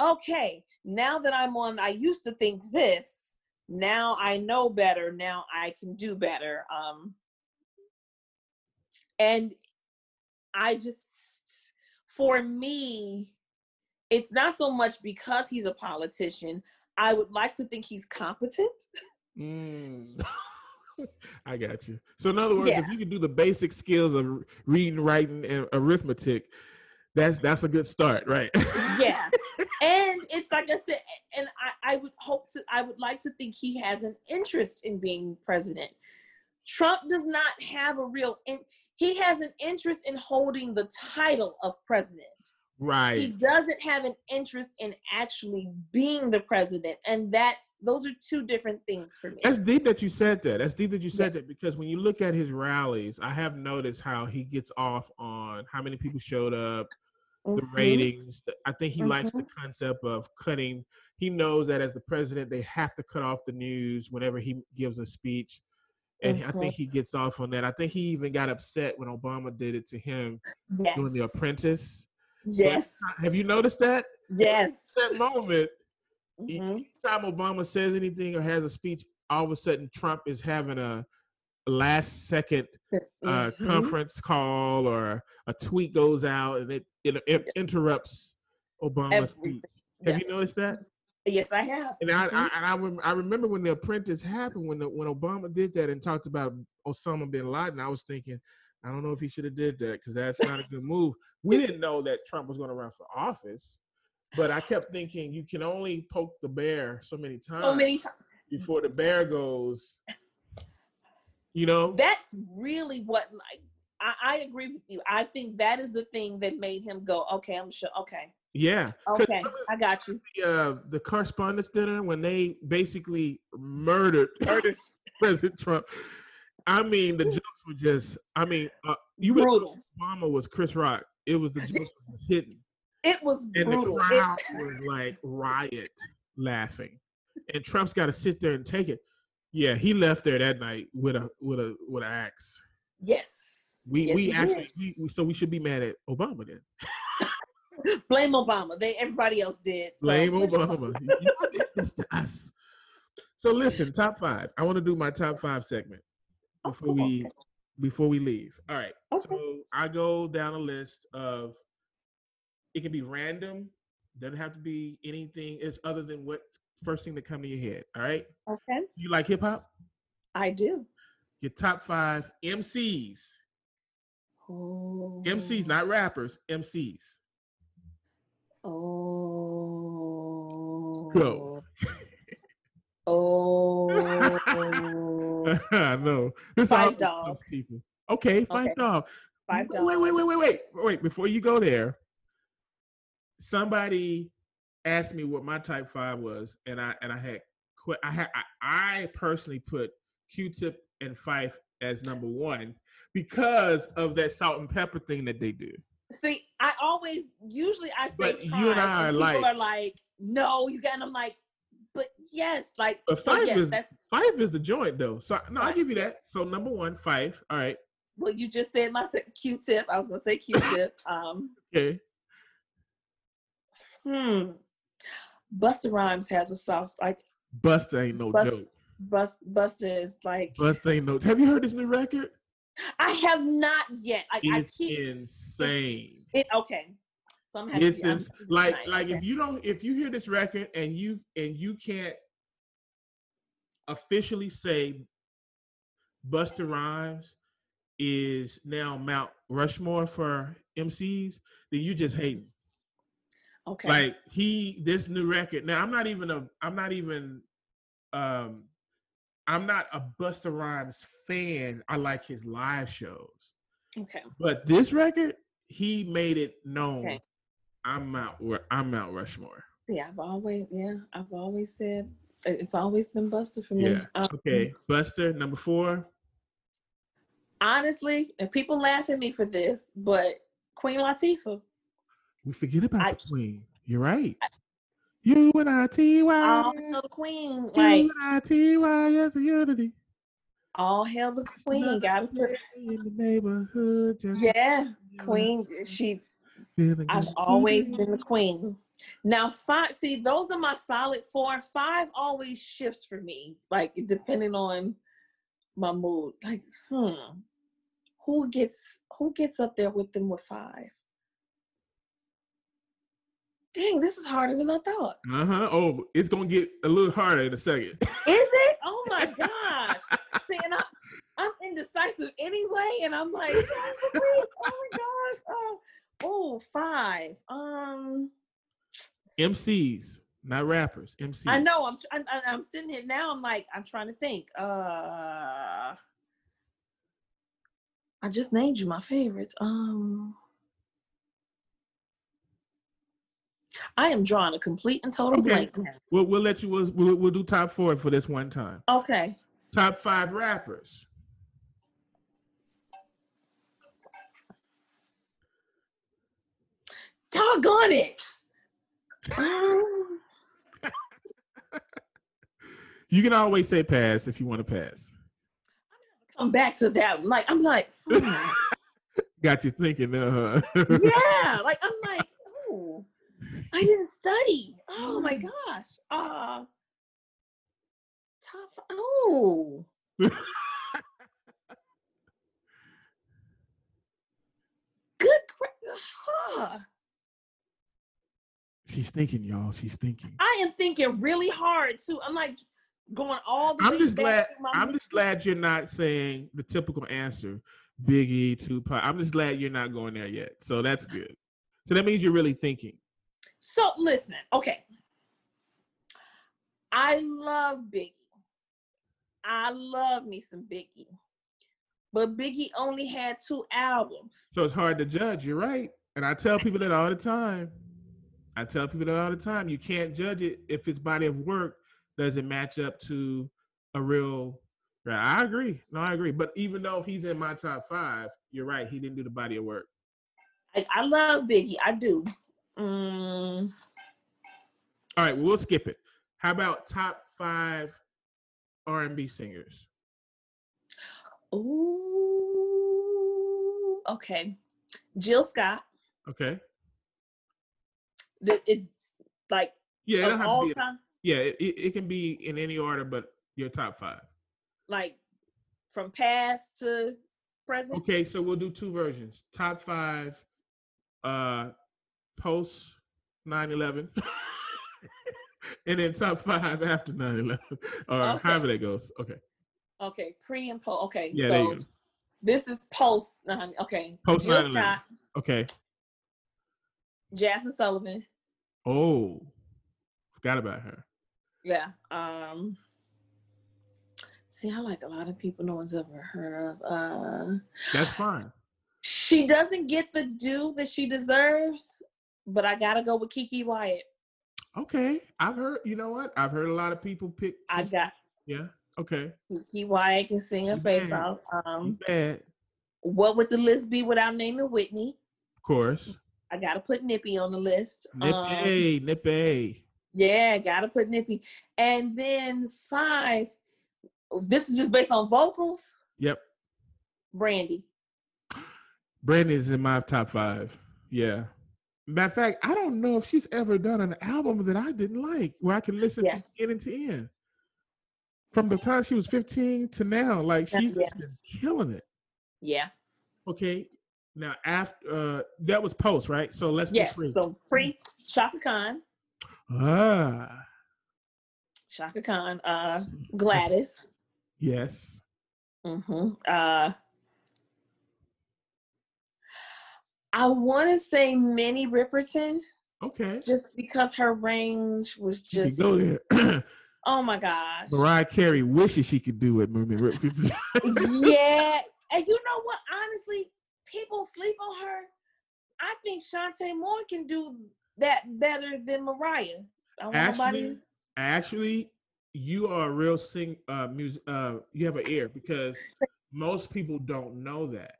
okay, now that I'm on, I used to think this. Now I know better. Now I can do better. Um, and I just, for me, it's not so much because he's a politician. I would like to think he's competent. Mm. I got you. So in other words, Yeah. if you can do the basic skills of reading, writing, and arithmetic, that's that's a good start, right? Yeah. and it's like I said, and I, I would hope to, I would like to think he has an interest in being president. Trump does not have a real, in, he has an interest in holding the title of president. Right. He doesn't have an interest in actually being the president, and that those are two different things for me. That's deep that you said that. That's deep that you said yeah. that because when you look at his rallies, I have noticed how he gets off on how many people showed up, mm-hmm. the ratings. I think he mm-hmm. likes the mm-hmm. concept of cutting. He knows that as the president, they have to cut off the news whenever he gives a speech. And mm-hmm. I think he gets off on that. I think he even got upset when Obama did it to him yes. doing The Apprentice. Yes. But have you noticed that? Yes. that moment Mm-hmm. Anytime Obama says anything or has a speech, all of a sudden Trump is having a last second uh, mm-hmm. conference call or a tweet goes out and it, it, it interrupts Obama's Everything. speech. Have yeah. you noticed that? Yes, I have. And I, mm-hmm. I, and I, rem- I, remember when the apprentice happened, when the, when Obama did that and talked about Osama bin Laden, I was thinking, I don't know if he should have did that because that's not a good move. We didn't know that Trump was going to run for office. But I kept thinking you can only poke the bear so many times. So many times before the bear goes. You know. That's really what like I, I agree with you. I think that is the thing that made him go. Okay, I'm sure. Okay. Yeah. Okay, I got you. The, uh, the correspondence dinner when they basically murdered, murdered President Trump. I mean, the jokes were just. I mean, uh, you brutal. Obama was Chris Rock. It was the jokes was hidden. It was and brutal. the crowd it, was like riot laughing, and Trump's got to sit there and take it. Yeah, he left there that night with a with a with an axe. Yes. We yes, we actually we, so we should be mad at Obama then. Blame Obama. They everybody else did. So. Blame Obama. you did this to us. So listen, top five. I want to do my top five segment oh, before oh, we before we leave. All right. Okay. So I go down a list of it can be random. Doesn't have to be anything. It's other than what first thing that come to your head. All right. Okay. You like hip hop? I do. Your top five MCs. Oh. MCs, not rappers. MCs. Oh. Go. oh. I know. This Phife Dawg. people. Okay, five okay. dog. Phife Dawg. Wait, wait, wait, wait, wait, wait. Before you go there, somebody asked me what my type five was, and I and I had quit. I had I, I personally put Q-Tip and Phife as number one because of that salt and pepper thing that they do. See, I always usually I say but you and I and are people like, are like, no, you got. And I'm like, but yes, like, but yes, is Phife is the joint though. So no, I give you that. So number one, Phife. All right. Well, you just said my Q-Tip. I was gonna say Q-Tip. Um, okay. Hmm. Busta Rhymes has a soft like. Busta ain't no Bust, joke. Bust Busta is like. Busta ain't no. Have you heard his new record? I have not yet. I, it's I keep, insane. It okay. So I'm happy. it's to, ins- like tonight. like okay. if you don't if you hear this record and you and you can't officially say Busta Rhymes is now Mount Rushmore for MCs, then you just hating. Okay. Like he this new record. Now I'm not even a I'm not even um I'm not a Busta Rhymes fan. I like his live shows. Okay. But this record, he made it known. Okay. I'm out. I'm Mount Rushmore. Yeah, I've always yeah, I've always said it's always been Busta for me. Yeah. Um, okay. Busta number four. Honestly, and people laugh at me for this, but Queen Latifah. We forget about I, the queen. You're right. I, you and I T Y. All hail the queen. Like you and I T Y. Yes, unity. All hail the queen. Gotta put in the neighborhood. yeah, queen. She. I've always been the queen. Now five. See, those are my solid four. Five always shifts for me. Like depending on my mood. Like, hmm, who gets who gets up there with them with five? Dang, this is harder than I thought. Uh huh. Oh, it's gonna get a little harder in a second. Is it? Oh my gosh. See, and I, I'm indecisive anyway, and I'm like, oh my gosh. Oh, oh, five. Um, MCs, not rappers. MCs. I know. I'm, I'm. I'm sitting here now. I'm like. I'm trying to think. Uh. I just named you my favorites. Um. I am drawing a complete and total Okay. blank. now. We'll, we'll let you. We'll, we'll we'll do top four for this one time. Okay. Top five rappers. Doggone it. Um, You can always say pass if you want to pass. come back to that. one. Like I'm like, hmm. Got you thinking, uh huh. yeah. Like I'm like, oh, I didn't study. Oh my gosh. Uh tough. Oh. Good. huh. She's thinking, y'all. She's thinking. I am thinking really hard too. I'm like going all the I'm way just glad. my I'm just glad you're not saying the typical answer, Biggie, Tupac. I'm just glad you're not going there yet. So that's good. So that means you're really thinking. So listen, okay. I love Biggie. I love me some Biggie. But Biggie only had two albums. So it's hard to judge. You're right, and I tell people that all the time. I tell people that all the time. You can't judge it if his body of work doesn't match up to a real. Right, I agree. No, I agree. But even though he's in my top five, you're right. He didn't do the body of work. I, I love Biggie. I do. Mm, All right, we'll skip it. How about top five R&B singers? ooh. Okay. Jill Scott. Okay. The- It's like Yeah, it don't of have to all be. time, Yeah, it it can be in any order, but your top five. like from past to present. Okay, so we'll do two versions. Top five, uh, post 9-11. and then top five after 9-11. Or Okay. however that goes. Okay. Okay, pre and post. Okay, Yeah, there so you go. this is post. nine- Okay, Post Jill 9/11. Okay. Jazmine Sullivan. Oh. Forgot about her. Yeah. Um. See, I like a lot of people no one's ever heard of. Uh, That's fine. she doesn't get the due that she deserves, but I gotta go with Keke Wyatt. Okay. I've heard, you know what? I've heard a lot of people pick. I got Yeah. Okay. Keke Wyatt can sing her face off. Um, Bad. what would the list be without naming Whitney? Of course. I gotta put Nippy on the list. Um, Nippy. Nippy. Yeah, gotta put Nippy. And then five. This is just based on vocals. Yep. Brandy. Brandy's in my top five. Yeah. Matter of fact, I don't know if she's ever done an album that I didn't like where I can listen Yeah. from beginning to end. From the time she was 15 to now, like she's yeah. just been killing it. Yeah. Okay. Now after uh that was post, right? So let's Yes. pre. So pre Chaka Khan, ah Chaka Khan, uh, Gladys. yes. hmm Uh, I want to say Minnie Riperton, Okay. just because her range was just. go there. Oh my gosh. Mariah Carey wishes she could do it, Mermaid Rip. yeah, and you know what? Honestly, people sleep on her. I think Chanté Moore can do that better than Mariah. Actually, actually, you are a real sing uh music uh you have an ear because most people don't know that.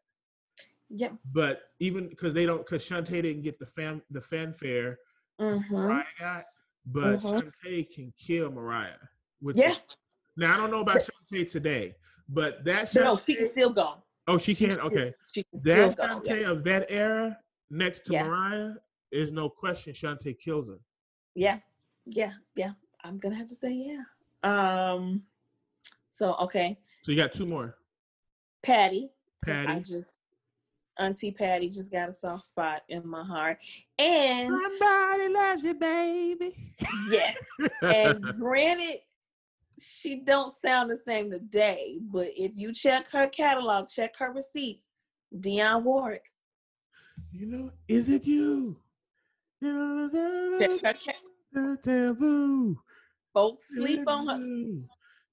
Yeah. But even because they don't because Chanté didn't get the fan the fanfare Mm-hmm. Mariah got, but Mhm. Chanté can kill Mariah. With Yeah. now I don't know about Chanté today, but that Chanté, No, she can still go. oh she She can still- okay. She can still That go. Chanté Yeah. of that era next to Yeah. Mariah is no question Chanté kills her. yeah, yeah, yeah. I'm gonna have to say yeah. Um. So okay, So you got two more. Patty. 'cause I Patty. just Auntie Patty just got a soft spot in my heart, and Somebody loves you, baby. yes, and granted she don't sound the same today but if you check her catalog check her receipts Dionne Warwick You know, is it you? Vu. Folks sleep on her.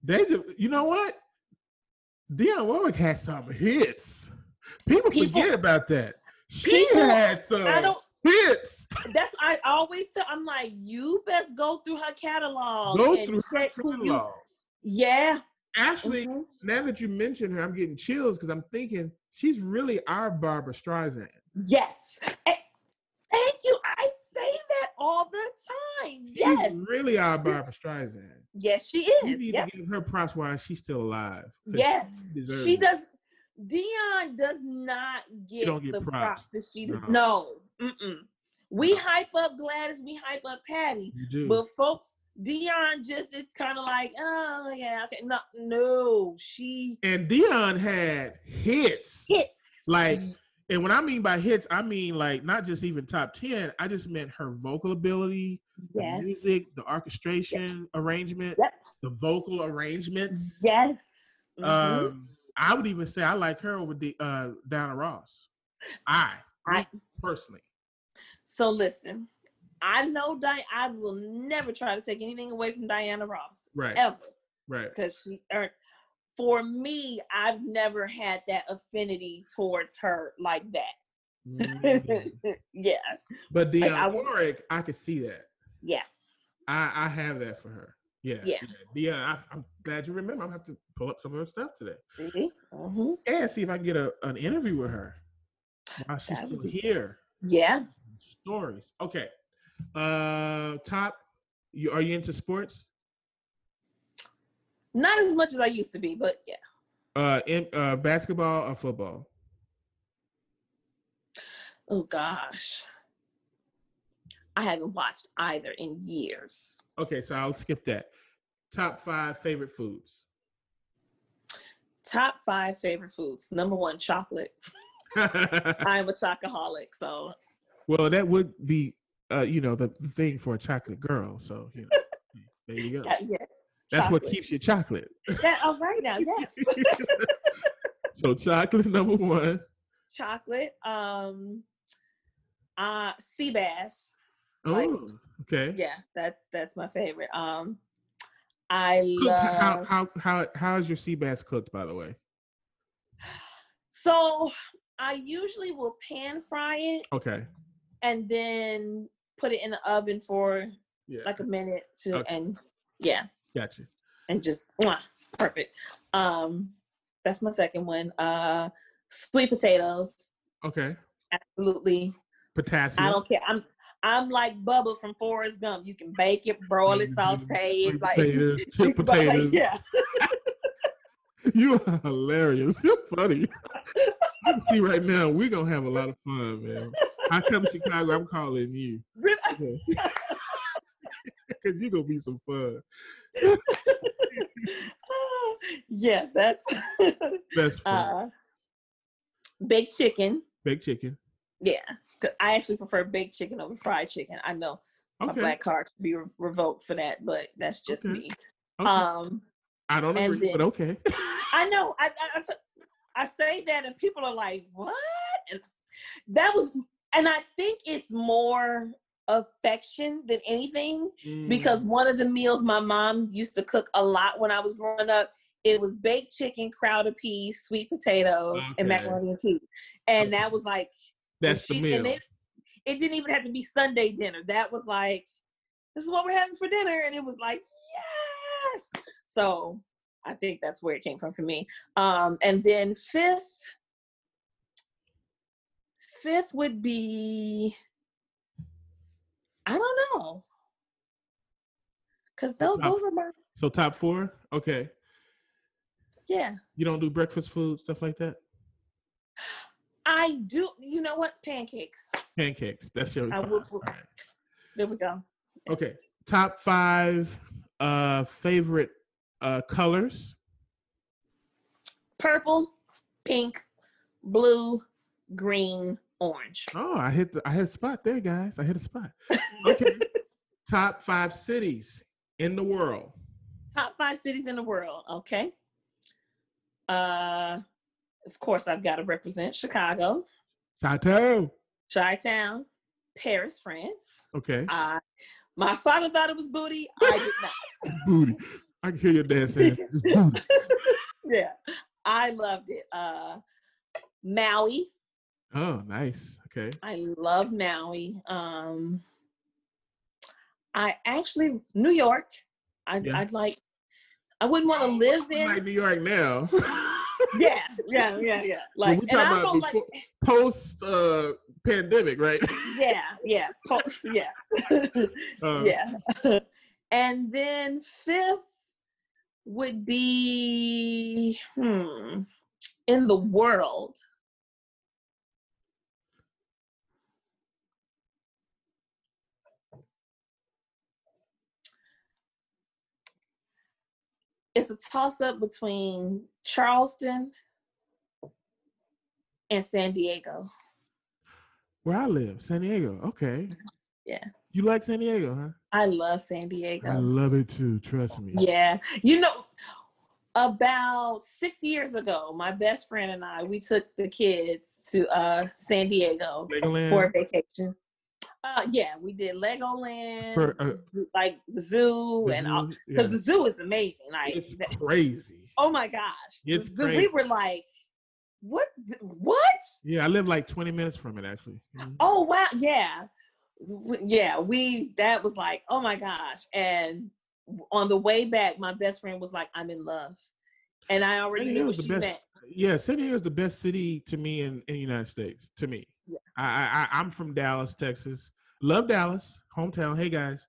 Deja, you know what? Dionne Warwick had some hits. People, People- forget about that. She People- had some hits. That's I always tell. I'm like, you best go through her catalog. Go and through her who you- catalog. Yeah. Actually, mhm. now that you mention her, I'm getting chills because I'm thinking she's really our Barbra Streisand. Yes. Eh, Thank you. I say that all the time. Yes. She's really our Barbra Streisand. Yes, she You is. need Yep. to give her props while she's still alive. Yes. She it. does. Dionne does not get, get the props. props. that she does. No. No. Mm-mm. We No. hype up Gladys. We hype up Patty. You do. But folks, Dionne just it's kind of like, oh yeah, okay. No, no, she and Dionne had hits. hits. Like, and when I mean by hits, I mean like not just even top 10. I just meant her vocal ability, the Yes. music, the orchestration arrangement, Yep. the vocal arrangements. Yes. Mhm. Um, I would even say I like her over the uh Diana Ross. I, I- personally. so listen, I know Di- I will never try to take anything away from Diana Ross Right. ever Right. because she earned. For me, I've never had that affinity towards her like that. Mhm. yeah, but Dionne I would- Warwick, I could see that. yeah. I, I have that for her. Yeah. Yeah. Dionne, I, I'm glad you remember. I'm gonna have to pull up some of her stuff today. See? Mhm. and see if I can get a, an interview with her while she's still be- here. Yeah. Stories. Okay. Uh top you are you into sports? Not as much as I used to be, but yeah. Uh in uh basketball or football? Oh gosh. I haven't watched either in years. Okay, so I'll skip that. Top five favorite foods. Top five favorite foods. Number one, chocolate. I'm a chocoholic, so well, that would be uh, you know, the, the thing for a chocolate girl. So, you know, there you go. yeah, yeah, That's what keeps you chocolate. That, all right now, yes. so chocolate number one. chocolate. Um, uh, sea bass. Like- Oh, okay. Yeah, that's that's my favorite. Um, I Cooked- how, how how how is your sea bass cooked? By the way. So I usually will pan fry it Okay. and then put it in the oven for Yeah. like a minute to Okay. and yeah, Gotcha. and just mwah, perfect. Um, that's my second one. Uh, sweet potatoes. Okay. Absolutely. Potassium. I don't care. I'm I'm like Bubba from Forrest Gump. You can bake it, broil it, Mhm. saute it, like potatoes, chip potatoes. Yeah. You are hilarious. You're funny. can see right now we're gonna have a lot of fun, man. I come to Chicago, I'm calling you. Really? Because you're gonna be some fun. yeah, that's That's fun. uh baked chicken. Baked chicken. Yeah. I actually prefer baked chicken over fried chicken. I know my black card should be re- revoked for that, but that's just Okay. me. okay. Um I don't agree, then- but okay. I know. I, I, I, t- I say that, and people are like, "What?" And that was, and I think it's more affection than anything Mm. because one of the meals my mom used to cook a lot when I was growing up, it was baked chicken, crowded peas, sweet potatoes, and macaroni and cheese, and Okay. that was like that's the she- meal. and It, it didn't even have to be Sunday dinner. That was like, this is what we're having for dinner, and it was like, yes. So I think that's where it came from for me. Um, and then fifth, fifth would be, I don't know, because those Top- those are my so top four? Okay. yeah. You don't do breakfast food, stuff like that? I do. You know what? Pancakes. Pancakes. That's your I five. would- All right. There we go. Okay. Top five uh favorite uh colors. Purple, pink, blue, green, orange. Oh, I hit the I hit a spot there, guys. I hit a spot. Okay. Top five cities in the world. Top five cities in the world. Okay. Uh, of course, I've got to represent Chicago, Chateau. Chi Town, Paris, France. Okay. I, my father thought it was booty. I did not. booty. I can hear your dad saying it's booty. yeah, I loved it. Uh, Maui. Oh, nice. Okay. I love Maui. Um, I actually New York. I, Yeah. I'd like. I wouldn't want to live there. like New York now. yeah, yeah, yeah, yeah. Like, we talking about don't like. before- Post uh pandemic, right? Yeah, yeah, po- yeah, Uh, yeah. and then fifth would be hmm in the world. It's a toss up between Charleston and San Diego. Where I live, San Diego. Okay. Yeah. You like San Diego, huh? I love San Diego. I love it too. Trust me. Yeah. You know, about six years ago, my best friend and I, we took the kids to uh San Diego Legoland. for a vacation. Uh yeah, we did Legoland, For, uh, like the zoo the and all because yeah. the zoo is amazing. Like it's crazy. oh my gosh. It's zoo, we were like, what what? Yeah, I live like 20 minutes from it actually. Mhm. Oh wow, yeah. Yeah, we that was like, oh my gosh. And on the way back, my best friend was like, I'm in love. And I already San knew the she best- meant. Yeah, San Diego is the best city to me in, in the United States. To me, Yeah. I, I I'm from Dallas, Texas. Love Dallas, hometown. Hey guys,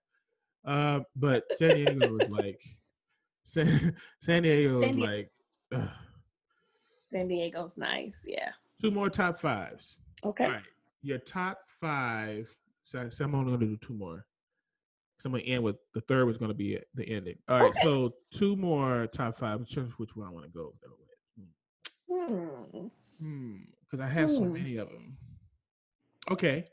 uh, but San Diego is like San, San Diego is San Di- like ugh. San Diego's nice, yeah. two more top fives. Okay. All right, your top five. So, I- so I'm only gonna do two more. So I'm gonna end with the third was gonna be the ending. All right, Okay. so two more top five. I'm sure which one I want to go with. Hmm. Hmm, because I have so Hmm. many of them. Okay,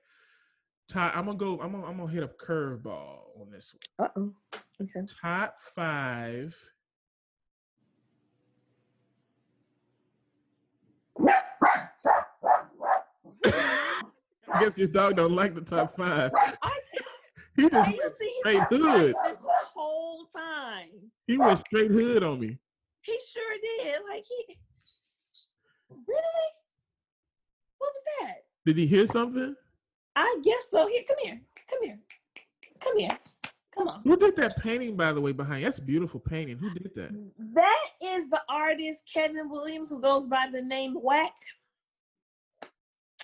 Ty, I'm gonna go. I'm gonna, I'm gonna hit a curveball on this one. Uh-oh. Okay. Top five. I guess your dog don't like the top five. I, He just you see straight hood. this whole time. he went straight hood on me. He sure did. Like he really? What was that? Did he hear something? I guess so. Here, come here. Come here. Come here. Come on. Who did that painting, by the way, behind? That's a beautiful painting. Who did that? That is the artist Kevin Williams, who goes by the name Whack.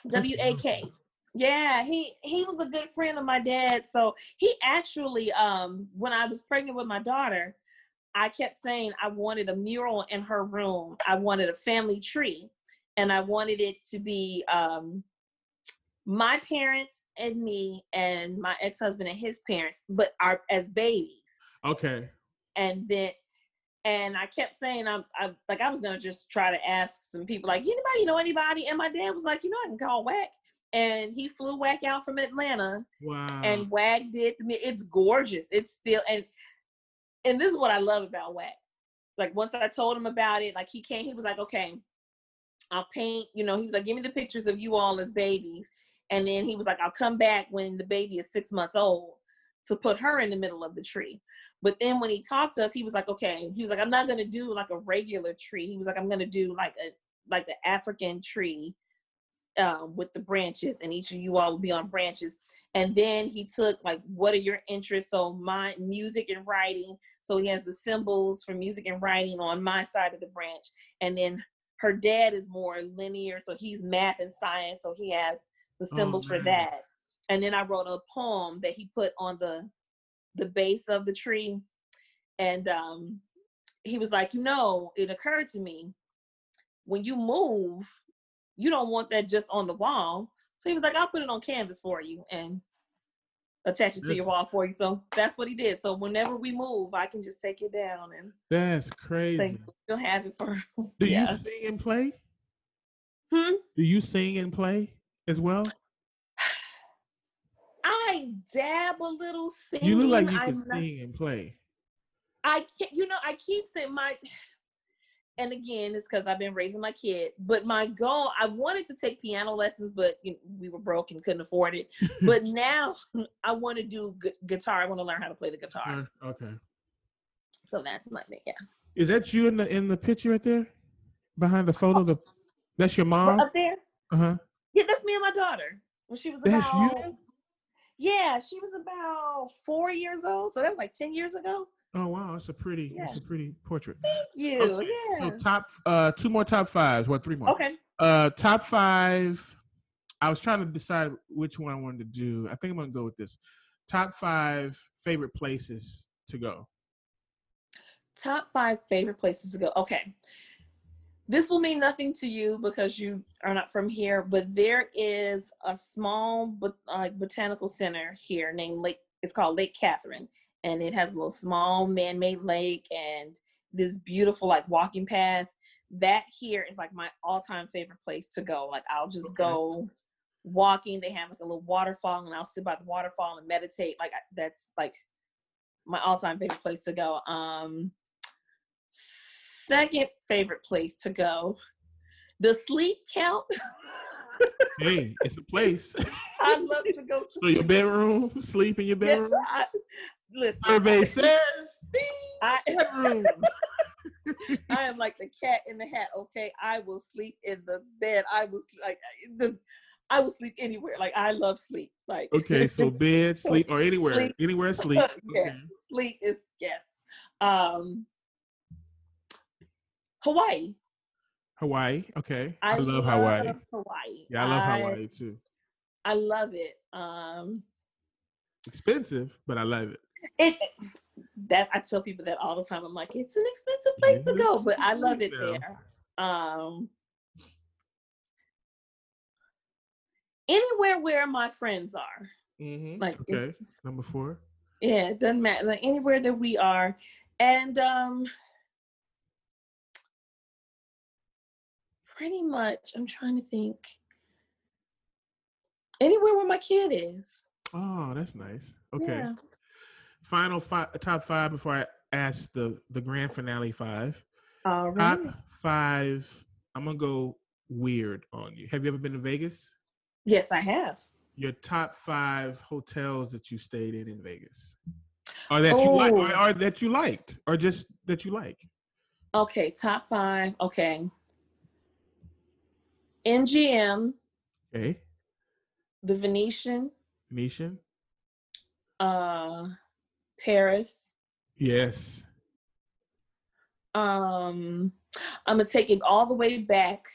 W A K. Yeah, he he was a good friend of my dad. So he actually, um, when I was pregnant with my daughter, I kept saying I wanted a mural in her room. I wanted a family tree, and I wanted it to be um, my parents and me and my ex-husband and his parents, but our as babies Okay. and then and I kept saying I'm, I like I was gonna just try to ask some people like anybody know anybody and my dad was like you know I can call Whack and he flew Whack out from Atlanta Wow. and Whack did the, it's gorgeous it's still and and this is what I love about Whack like once I told him about it like he came he was like okay I'll paint you know he was like give me the pictures of you all as babies and then he was like I'll come back when the baby is six months old to put her in the middle of the tree but then when he talked to us, he was like, okay, he was like, I'm not gonna do like a regular tree. He was like, I'm gonna do like a like the African tree um, with the branches, and each of you all will be on branches. And then he took like, what are your interests? So my music and writing. So he has the symbols for music and writing on my side of the branch, and then her dad is more linear, so he's math and science, so he has the Oh, symbols for that. And then I wrote a poem that he put on the the base of the tree and um he was like you know it occurred to me when you move you don't want that just on the wall so he was like i'll put it on canvas for you and attach it to your wall for you so that's what he did so whenever we move i can just take it down and That's crazy. things you'll have it for Do yeah you sing and play? hmm? Do you sing and play as well? i dab a little singing You look like you can not- sing and play. I can't, you know, I keep saying my, and again, it's because I've been raising my kid. But my goal, I wanted to take piano lessons, but you know, we were broke and couldn't afford it. but now I want to do gu- guitar. I want to learn how to play the guitar. Okay. So that's my yeah. Is that you in the in the picture right there? Behind the photo? The that's your mom? Up there, Uh-huh. yeah, that's me and my daughter when she was That's about. you? Yeah, she was about four years old. So that was like ten years ago. Oh wow, it's a pretty it's a pretty portrait. Thank you. Okay, Yeah. So top uh two more top fives. What three more? okay. Uh top five. I was trying to decide which one I wanted to do. I think I'm gonna go with this. Top five favorite places to go. Top five favorite places to go. Okay. This will mean nothing to you because you are not from here, but there is a small bot- uh, botanical center here named Lake. It's called Lake Catherine, and it has a little small man-made lake and this beautiful like walking path. That here is like my all-time favorite place to go. Like I'll just Okay. go walking. They have like a little waterfall, and I'll sit by the waterfall and meditate. Like that's like my all-time favorite place to go. Um, second favorite place to go. Does sleep count? Hey, it's a place. I'd love to go to. so your bedroom, sleep in your bedroom. I, listen, Survey says I. I am like the cat in the hat. Okay, I will sleep in the bed. I was like the. I will sleep anywhere. Like I love sleep. Like Okay, so bed, sleep, or anywhere, Sleep. anywhere sleep. yeah, Okay. sleep is yes. Um, Hawaii. Hawaii. Okay, I, love, Hawaii. Hawaii. Yeah, I love I- Hawaii too. I love it. Um, Expensive, but I love it. It that I tell people that all the time. I'm like, it's an expensive place to Mhm. go, but I love it there. Um, anywhere where my friends are, Mm-hmm. like okay, number four. yeah, it doesn't matter. Like anywhere that we are, and um, pretty much, I'm trying to think. Anywhere where my kid is. Oh, that's nice. Okay, Yeah. Final five, top five before I ask the the grand finale five. All Top five. I'm gonna go weird on you. Have you ever been to Vegas? Yes, I have. Your top five hotels that you stayed in in Vegas, or that you like, or, Oh. or that you liked, or just that you like. Okay, top five. Okay. MGM, Okay, The Venetian, Venetian. uh, Paris. Yes. Um, I'm gonna take it all the way back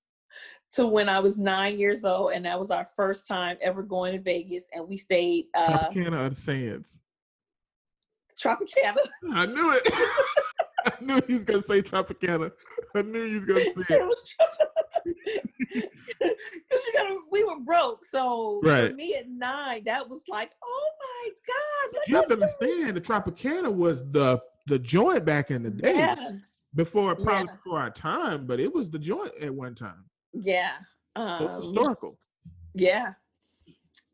to when I was nine years old, and that was our first time ever going to Vegas, and we stayed uh, Tropicana or the Sands. Tropicana. I knew it. I knew he was gonna say Tropicana. I knew he was gonna say it it. Because you gotta, we were broke, so Right. for me at nine, that was like, oh my god, You have to understand the Tropicana was the the joint back in the day. Yeah, Before probably Yeah. before our time, but it was the joint at one time. yeah. It's Um, historical. Yeah.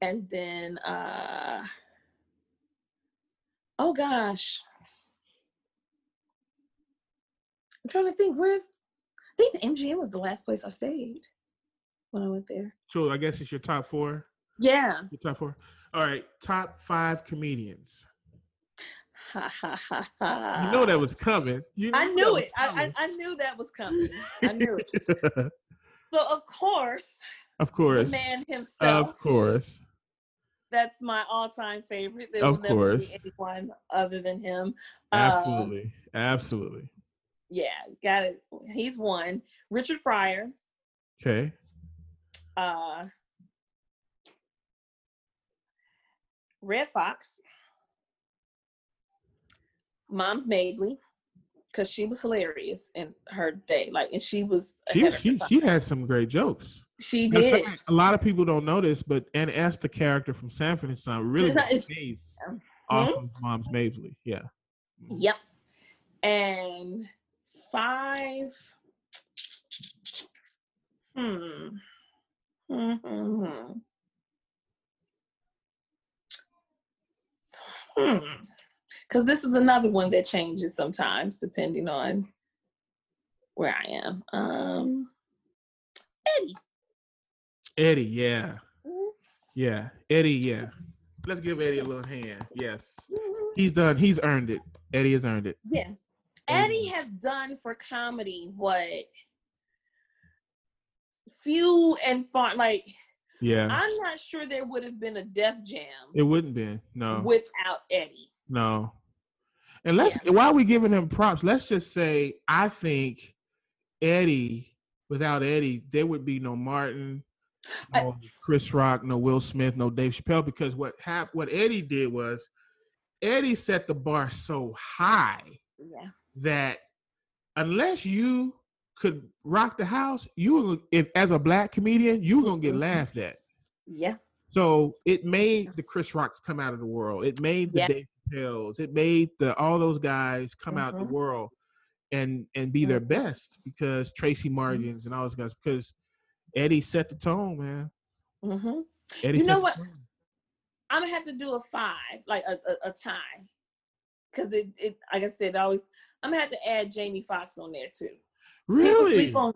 And then uh oh gosh. I'm trying to think where's I think the MGM was the last place I stayed when I went there. So I guess it's your top four. Yeah. Your top four. All right, top five comedians. Ha ha ha. You know that was coming. You know I knew it. I, I. I knew that was coming. I knew it. So of course, of the course. man himself. Of course. That's my all-time favorite. There Of will never course. be anyone other than him. Um, Absolutely. Absolutely. yeah, got it. He's one. Richard Pryor, Okay. Uh, Redd Foxx, Moms Mabley, because she was hilarious in her day. Like, and she was She ahead of her she she had some great jokes. she did. fact, a lot of people don't know this, but Aunt Esther, the character from Sanford and Son, really was based Mhm. off of Moms Mabley. Yeah. Yep. And five. Hmm. Hmm. Hmm. Because this is another one that changes sometimes depending on where I am. Um, Eddie. Eddie, yeah. Mhm. Yeah. Eddie, yeah. Let's give Eddie a little hand. Yes. He's done. He's earned it. Eddie has earned it. Yeah. Eddie has done for comedy what few and far like Yeah. I'm not sure there would have been a Def Jam it wouldn't be. No. without Eddie. No. And let's while we giving him props, let's just say I think Eddie, without Eddie, there would be no Martin, I- no Chris Rock, no Will Smith, no Dave Chappelle. Because what hap- what Eddie did was Eddie set the bar so high Yeah. that unless you could rock the house, you were if as a black comedian, you were gonna get Mhm. laughed at. Yeah. So it made the Chris Rocks come out of the world. It made the Yeah. Dave Chappelles. It made the all those guys come out the world and and be their Mhm. best because Tracy Morgans and all those guys because Eddie set the tone, man. hmm Eddie You know what? I'm gonna have to do a five, like a, a, a tie, because it, it like I said, always I'm gonna have to add Jamie Foxx on there too. People Really? sleep on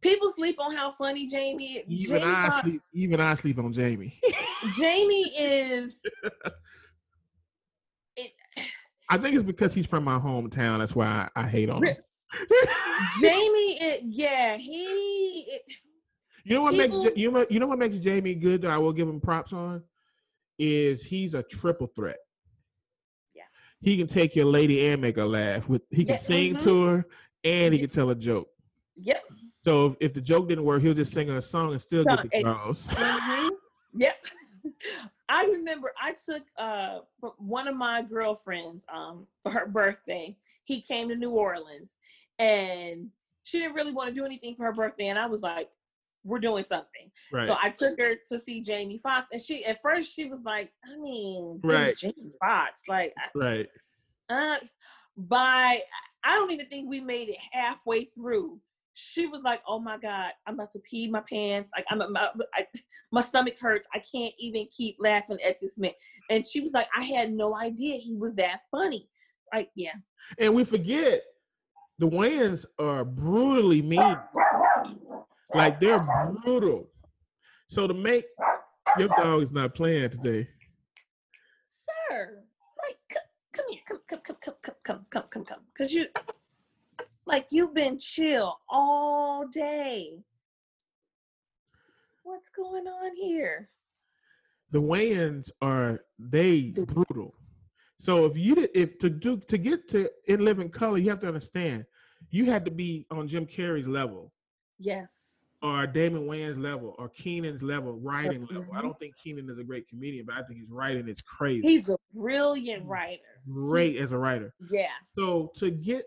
people sleep on how funny Jamie. Even Jamie I Foxx- sleep. Even I sleep on Jamie. Jamie is. It, I think it's because he's from my hometown. That's why I, I hate on him. Jamie, it, yeah, he. It, You know what makes People- Ja- you know you know what makes Jamie good? That I will give him props on is he's a triple threat. Yeah. he can take your lady and make her laugh. With he can Yeah, sing mhm. to her and he can tell a joke. yep. So if, if the joke didn't work, he'll just sing a song and still So, get the girls. Mhm. Yep. I remember I took uh one of my girlfriends um for her birthday. He came to New Orleans and she didn't really want to do anything for her birthday and I was like we're doing something. Right. So I took her to see Jamie Foxx and she at first she was like, I mean, Right. Jamie Foxx like right. uh by I don't even think we made it halfway through. She was like, "Oh my god, I'm about to pee my pants. Like I'm, my, I, my stomach hurts. I can't even keep laughing at this man." And she was like, "I had no idea he was that funny." Like, yeah, And we forget the Wayans are brutally mean. Like they're brutal. So to make your dog is not playing today. Sir, like, c- come here, come, come, come, come, come, come, come, come, come, because you, like, you've been chill all day. What's going on here? the Wayans are they brutal. So if you did- if to do to get to in living color, you have to understand you had to be on Jim Carrey's level Yes. Or Damon Wayans level or Keenen's level, writing level. I Mhm. don't think Keenen is a great comedian, but I think his writing is crazy. He's a brilliant writer. Great as a writer. Yeah. So to get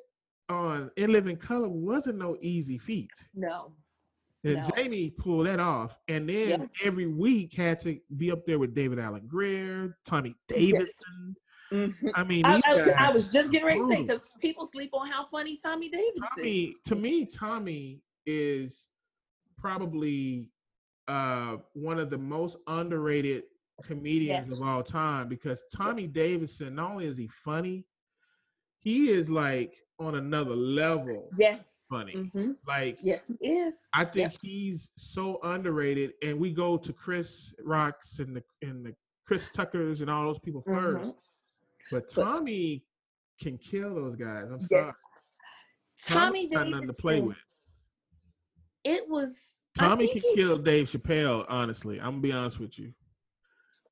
on in living color wasn't no easy feat. No. And No. Jamie pulled that off, and then Yeah. every week had to be up there with David Alan Grier, Tommy Davidson. Mhm. I mean, I, I, I was just getting ready to say because people sleep on how funny Tommy Davidson. Tommy, to me, Tommy is probably uh, one of the most underrated comedians Yes. of all time because Tommy Davidson, not only is he funny, he is like on another level Yes. funny. Mhm. Like Yes, he is. I think he's so underrated, and we go to Chris Rocks and the and the Chris Tuckers and all those people 1st Mhm. But Tommy can kill those guys. I'm Yes. sorry. Tommy got Davis. nothing to play with. It was. Tommy can he- kill Dave Chappelle. Honestly, I'm gonna be honest with you.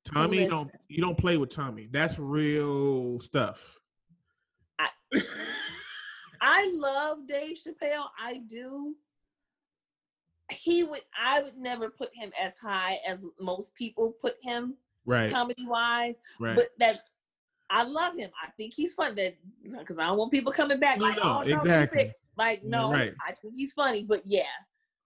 Tommy don't you don't play with Tommy. That's real stuff. I I love Dave Chappelle. I do. He would. I would never put him as high as most people put him Right, comedy wise. right. But that's. I love him. I think he's fun. That because I don't want people coming back No, like, no, oh no, exactly. Like You're no, right. I think he's funny. But yeah,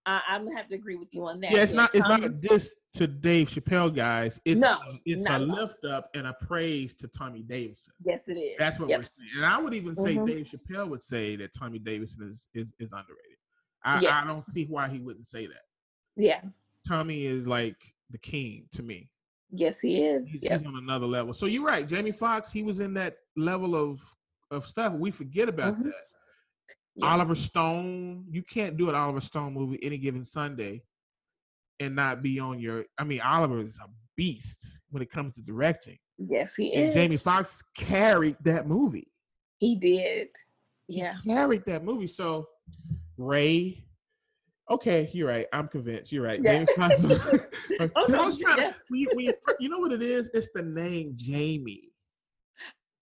I, I'm gonna have to agree with you on that. yeah, it's not it's not a Tommy- diss to Dave Chappelle, guys. It's No, it's not a lift up and a praise to Tommy Davidson. Yes, it is. That's what Yep. we're saying. And I would even say Mhm. Dave Chappelle would say that Tommy Davidson is is, is underrated. I, I don't see why he wouldn't say that. Yeah. Tommy is like the king to me. Yes, he is. He's, Yep. he's on another level. So you're right. Jamie Foxx, he was in that level of of stuff. We forget about Mhm. that. Yeah. Oliver Stone. You can't do an Oliver Stone movie any given Sunday and not be on your. I mean, Oliver is a beast when it comes to directing, Yes, he and is. Jamie Foxx carried that movie. He did. Yeah. Carried that movie. So Ray. Okay, you're right. I'm convinced. You're right. Yeah. Jamie Foxx. Oh, was trying to- yeah. when you, when you, you know what it is? It's the name Jamie.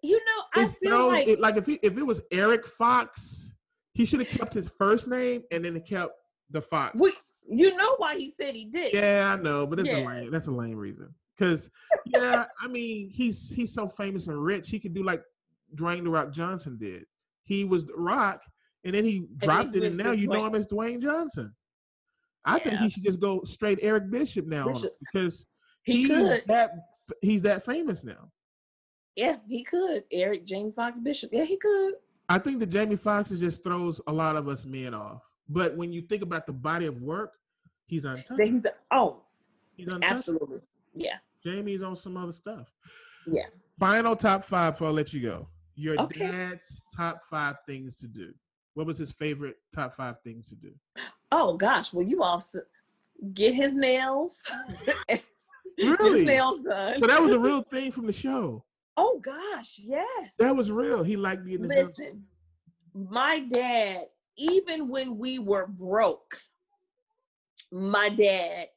You know, I It's feel like it- like if he, if it was Eric Fox, he should have kept his first name and then kept the Fox. we, you know why he said he did. Yeah, I know, but it's a Yeah. lame. That's a lame reason. Cause yeah, I mean, he's he's so famous and rich. He could do like Dwayne the Rock Johnson did. He was the Rock, and then he dropped he it, and now you know him as Dwayne Johnson. I think he should just go straight Eric Bishop now Bishop. because He he's could. that he's that famous now. Yeah, he could. Eric James Fox Bishop. Yeah, he could. I think that Jamie Foxx just throws a lot of us men off. But when you think about the body of work, he's untouchable. He's oh, He's untouchable. absolutely. Yeah. Jamie's on some other stuff. Yeah. Final top five before I let you go. Your Okay. dad's top five things to do. What was his favorite top five things to do? Oh gosh, well you all get his nails. get Really? his nails done. So that was a real thing from the show. Oh gosh, yes. That was real. He liked nails- Listen, my dad, even when we were broke, my dad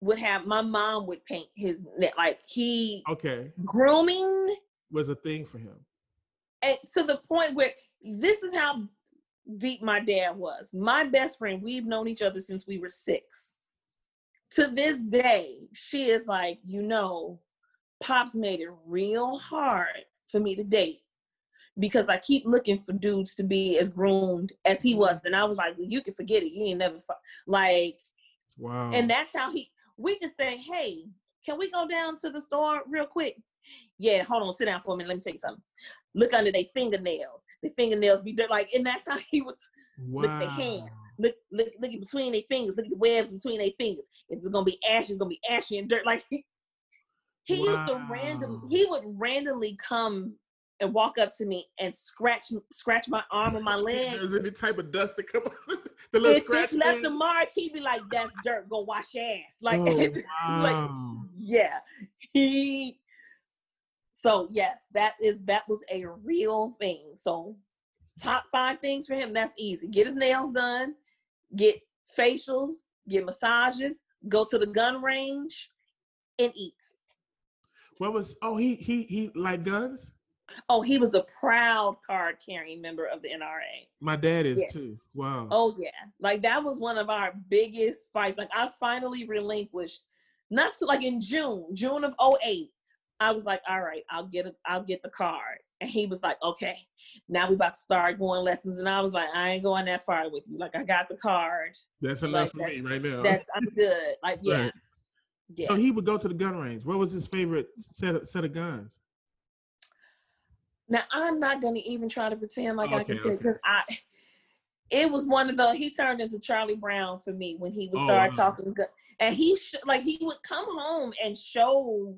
would have my mom would paint his like he Okay, grooming was a thing for him. and to the point where this is how deep my dad was. My best friend, we've known each other since we were six. To this day, she is like, you know, Pops made it real hard for me to date because I keep looking for dudes to be as groomed as he was. And I was like, you can forget it. You ain't never, fu-. like, Wow. and that's how he, we could say, hey, can we go down to the store real quick? Yeah, hold on, sit down for a minute. Let me tell you something. Look under their fingernails. The fingernails be dirt. Like, and that's how he was. wow. look at the hands. Look, look, look at between their fingers. Look at the webs between their fingers. If it's gonna be ashy, it's gonna be ashy and dirt. Like he, he used to random. He would randomly come and walk up to me and scratch scratch my arm or my leg. There's any type of dust that come on the little If scratch it left thing? a mark, he'd be like, "That's dirt. Go wash your ass." Like, oh, like yeah he so yes that is that was a real thing so top five things for him that's easy get his nails done get facials get massages go to the gun range and eat what was? Oh, he he he like guns. oh he was a proud card carrying member of the nra My dad is Yeah. too. Wow. Oh yeah, like that was one of our biggest fights. Like I finally relinquished, not to like in June, June of 08, I was like, all right, I'll get a, I'll get the card, and he was like, okay, now we about to start going lessons, and I was like, I ain't going that far with you. Like I got the card, That's enough like for that- me right now. that's I'm good. Like yeah, Right. Yeah. So he would go to the gun range. What was his favorite set of, set of guns? Now I'm not gonna even try to pretend like I can tell okay. because I. It was one of the he turned into Charlie Brown for me when he would Oh, start wow. talking, and he sh- like he would come home and show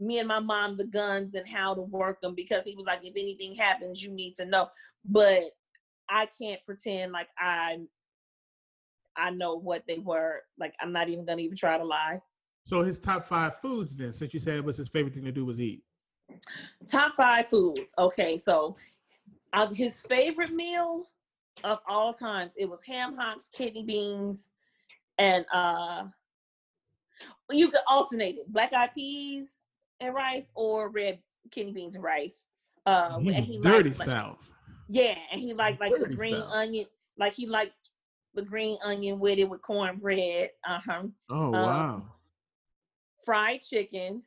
me and my mom the guns and how to work them because he was like, if anything happens, you need to know. But I can't pretend like I I know what they were. Like I'm not even gonna even try to lie. So his top five foods then, since you said it was his favorite thing to do was eat. Top five foods. Okay, so uh, his favorite meal of all times it was ham hocks, kidney beans, and uh you could alternate it: black eyed peas and rice, or red kidney beans and rice. Uh, and he dirty liked, like- south. yeah, and he liked like the green South. onion, like he liked the green onion with it with cornbread. Uh huh. Oh um, wow. Fried chicken.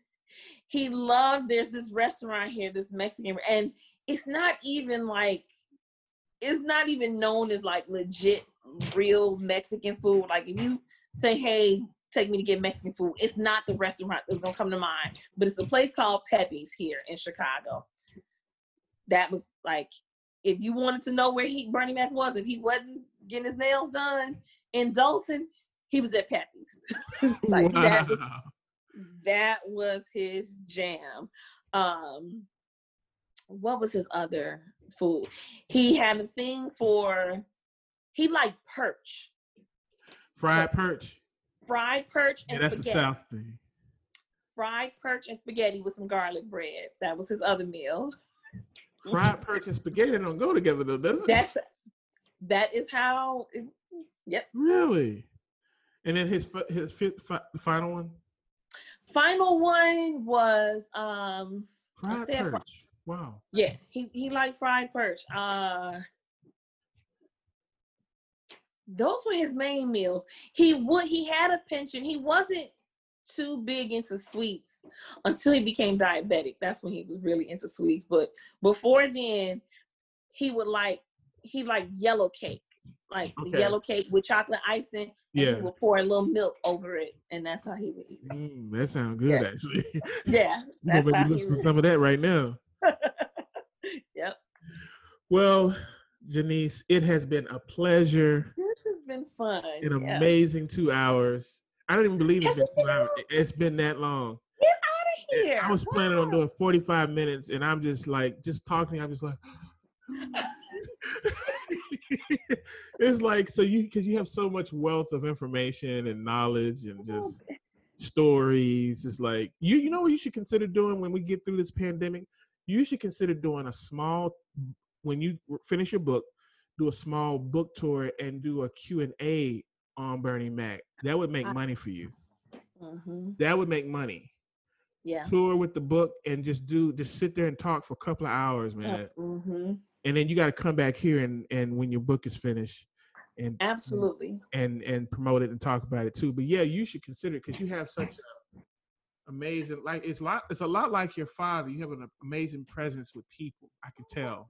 He loved there's this restaurant here, this Mexican, and it's not even like it's not even known as like legit real Mexican food. Like if you say, hey, take me to get Mexican food, it's not the restaurant that's gonna come to mind. But it's a place called Pepe's here in Chicago. That was like if you wanted to know where he Bernie Mac was, if he wasn't getting his nails done in Dolton, he was at Pepe's. like that was Wow. That was his jam. Um, what was his other food? He had a thing for he liked perch, Fried perch. fried perch Yeah, and that's the spaghetti. South thing. Fried perch and spaghetti with some garlic bread. That was his other meal. Fried perch and spaghetti don't go together though, does it? That's that is how. Yep. really. And then his his fifth, fi- final one, Final one was um fried said perch. Wow. yeah he he liked fried perch. Uh, those were his main meals. He would he had a penchant. He wasn't too big into sweets until he became diabetic. That's when he was really into sweets. But before then, he would like he liked yellow cake, like the Okay. yellow cake with chocolate icing. And Yeah. he would pour a little milk over it, and that's how he would eat. it. Mm, that sounds good Yeah. actually. Yeah, you that's gonna how he would. some of that right now. yep. Well, Je' Niece, it has been a pleasure. This has been fun. An yeah. amazing two hours. I don't even believe it's been two hours. It's been that long. Get out of here. I was planning on doing 45 minutes and I'm just like just talking. I'm just like it's like so you because you have so much wealth of information and knowledge and just stories. It's like you you know what you should consider doing when we get through this pandemic? You should consider doing a small when you finish your book, do a small book tour and do a Q&A on Bernie Mac. That would make money for you. Mhm. That would make money Yeah. tour with the book and just do just sit there and talk for a couple of hours, man. hmm And then you got to come back here and and when your book is finished, and Absolutely. and and promote it and talk about it too. But yeah, you should consider it because you have such a amazing like it's a lot it's a lot like your father. You have an amazing presence with people. I can tell.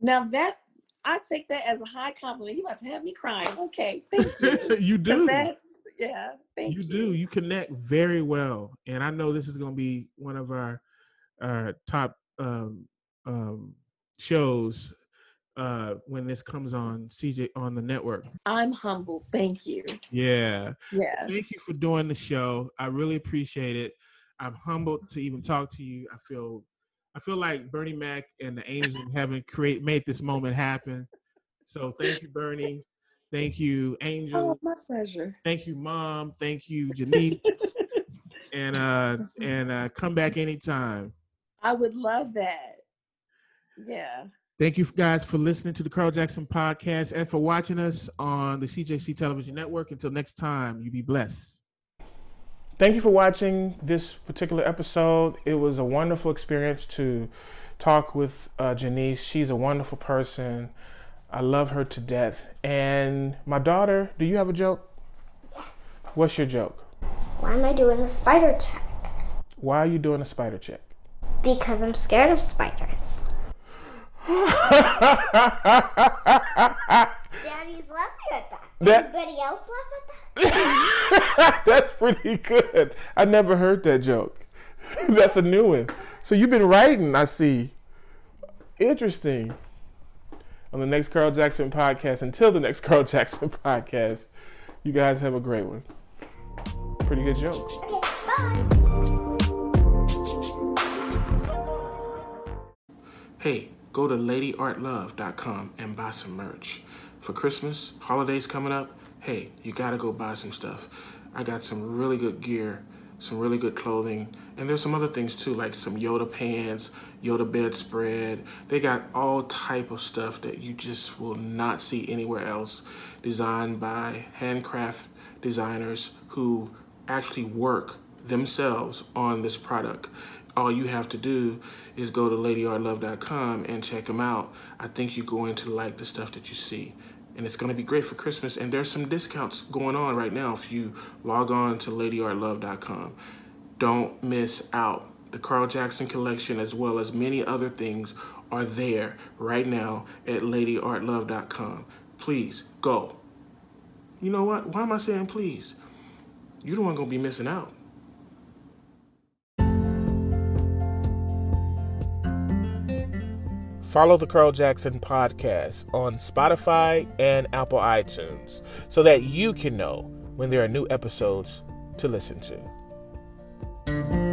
Now that I take that as a high compliment. You about to have me crying. Okay. Thank you. you do. that- yeah. Thank you you. do. You connect very well, and I know this is going to be one of our our top um, um, shows uh, when this comes on CJ on the network. I'm humble. Thank you. Yeah, Yeah. thank you for doing the show. I really appreciate it. I'm humbled to even talk to you. I feel I feel like Bernie Mac and the Angels in Heaven create made this moment happen. So thank you, Bernie. Thank you, Angel. Oh, my pleasure. Thank you, Mom. Thank you, Je' Niece. and uh and uh come back anytime. I would love that. Yeah. Thank you guys for listening to the Carl Jackson podcast and for watching us on the CJC Television Network. Until next time, you be blessed. Thank you for watching this particular episode. It was a wonderful experience to talk with uh, Je' Niece. She's a wonderful person. I love her to death. And my daughter, do you have a joke? Yes. What's your joke? Why am I doing a spider check? Why are you doing a spider check? Because I'm scared of spiders. Daddy's laughing at that. That- Anybody else laugh at that? That's pretty good. I never heard that joke. That's a new one. So you've been writing, I see. Interesting. On the next Carl Jackson podcast, until the next Carl Jackson podcast, you guys have a great one. Pretty good joke. Okay, bye. Hey, go to ladyartlove.com and buy some merch. For Christmas, holidays coming up, hey, you gotta go buy some stuff. I got some really good gear, some really good clothing, and there's some other things too, like some Yoda pants, Yoda bedspread. They got all type of stuff that you just will not see anywhere else, designed by handcraft designers who actually work themselves on this product. All you have to do is go to ladyartlove.com and check them out. I think you're going to like the stuff that you see. And it's going to be great for Christmas. And there's some discounts going on right now if you log on to ladyartlove.com. Don't miss out. The Carl Jackson collection, as well as many other things, are there right now at ladyartlove.com. Please go. You know what? Why am I saying please? You're the one going to be missing out. Follow the Carl Jackson podcast on Spotify and Apple iTunes so that you can know when there are new episodes to listen to.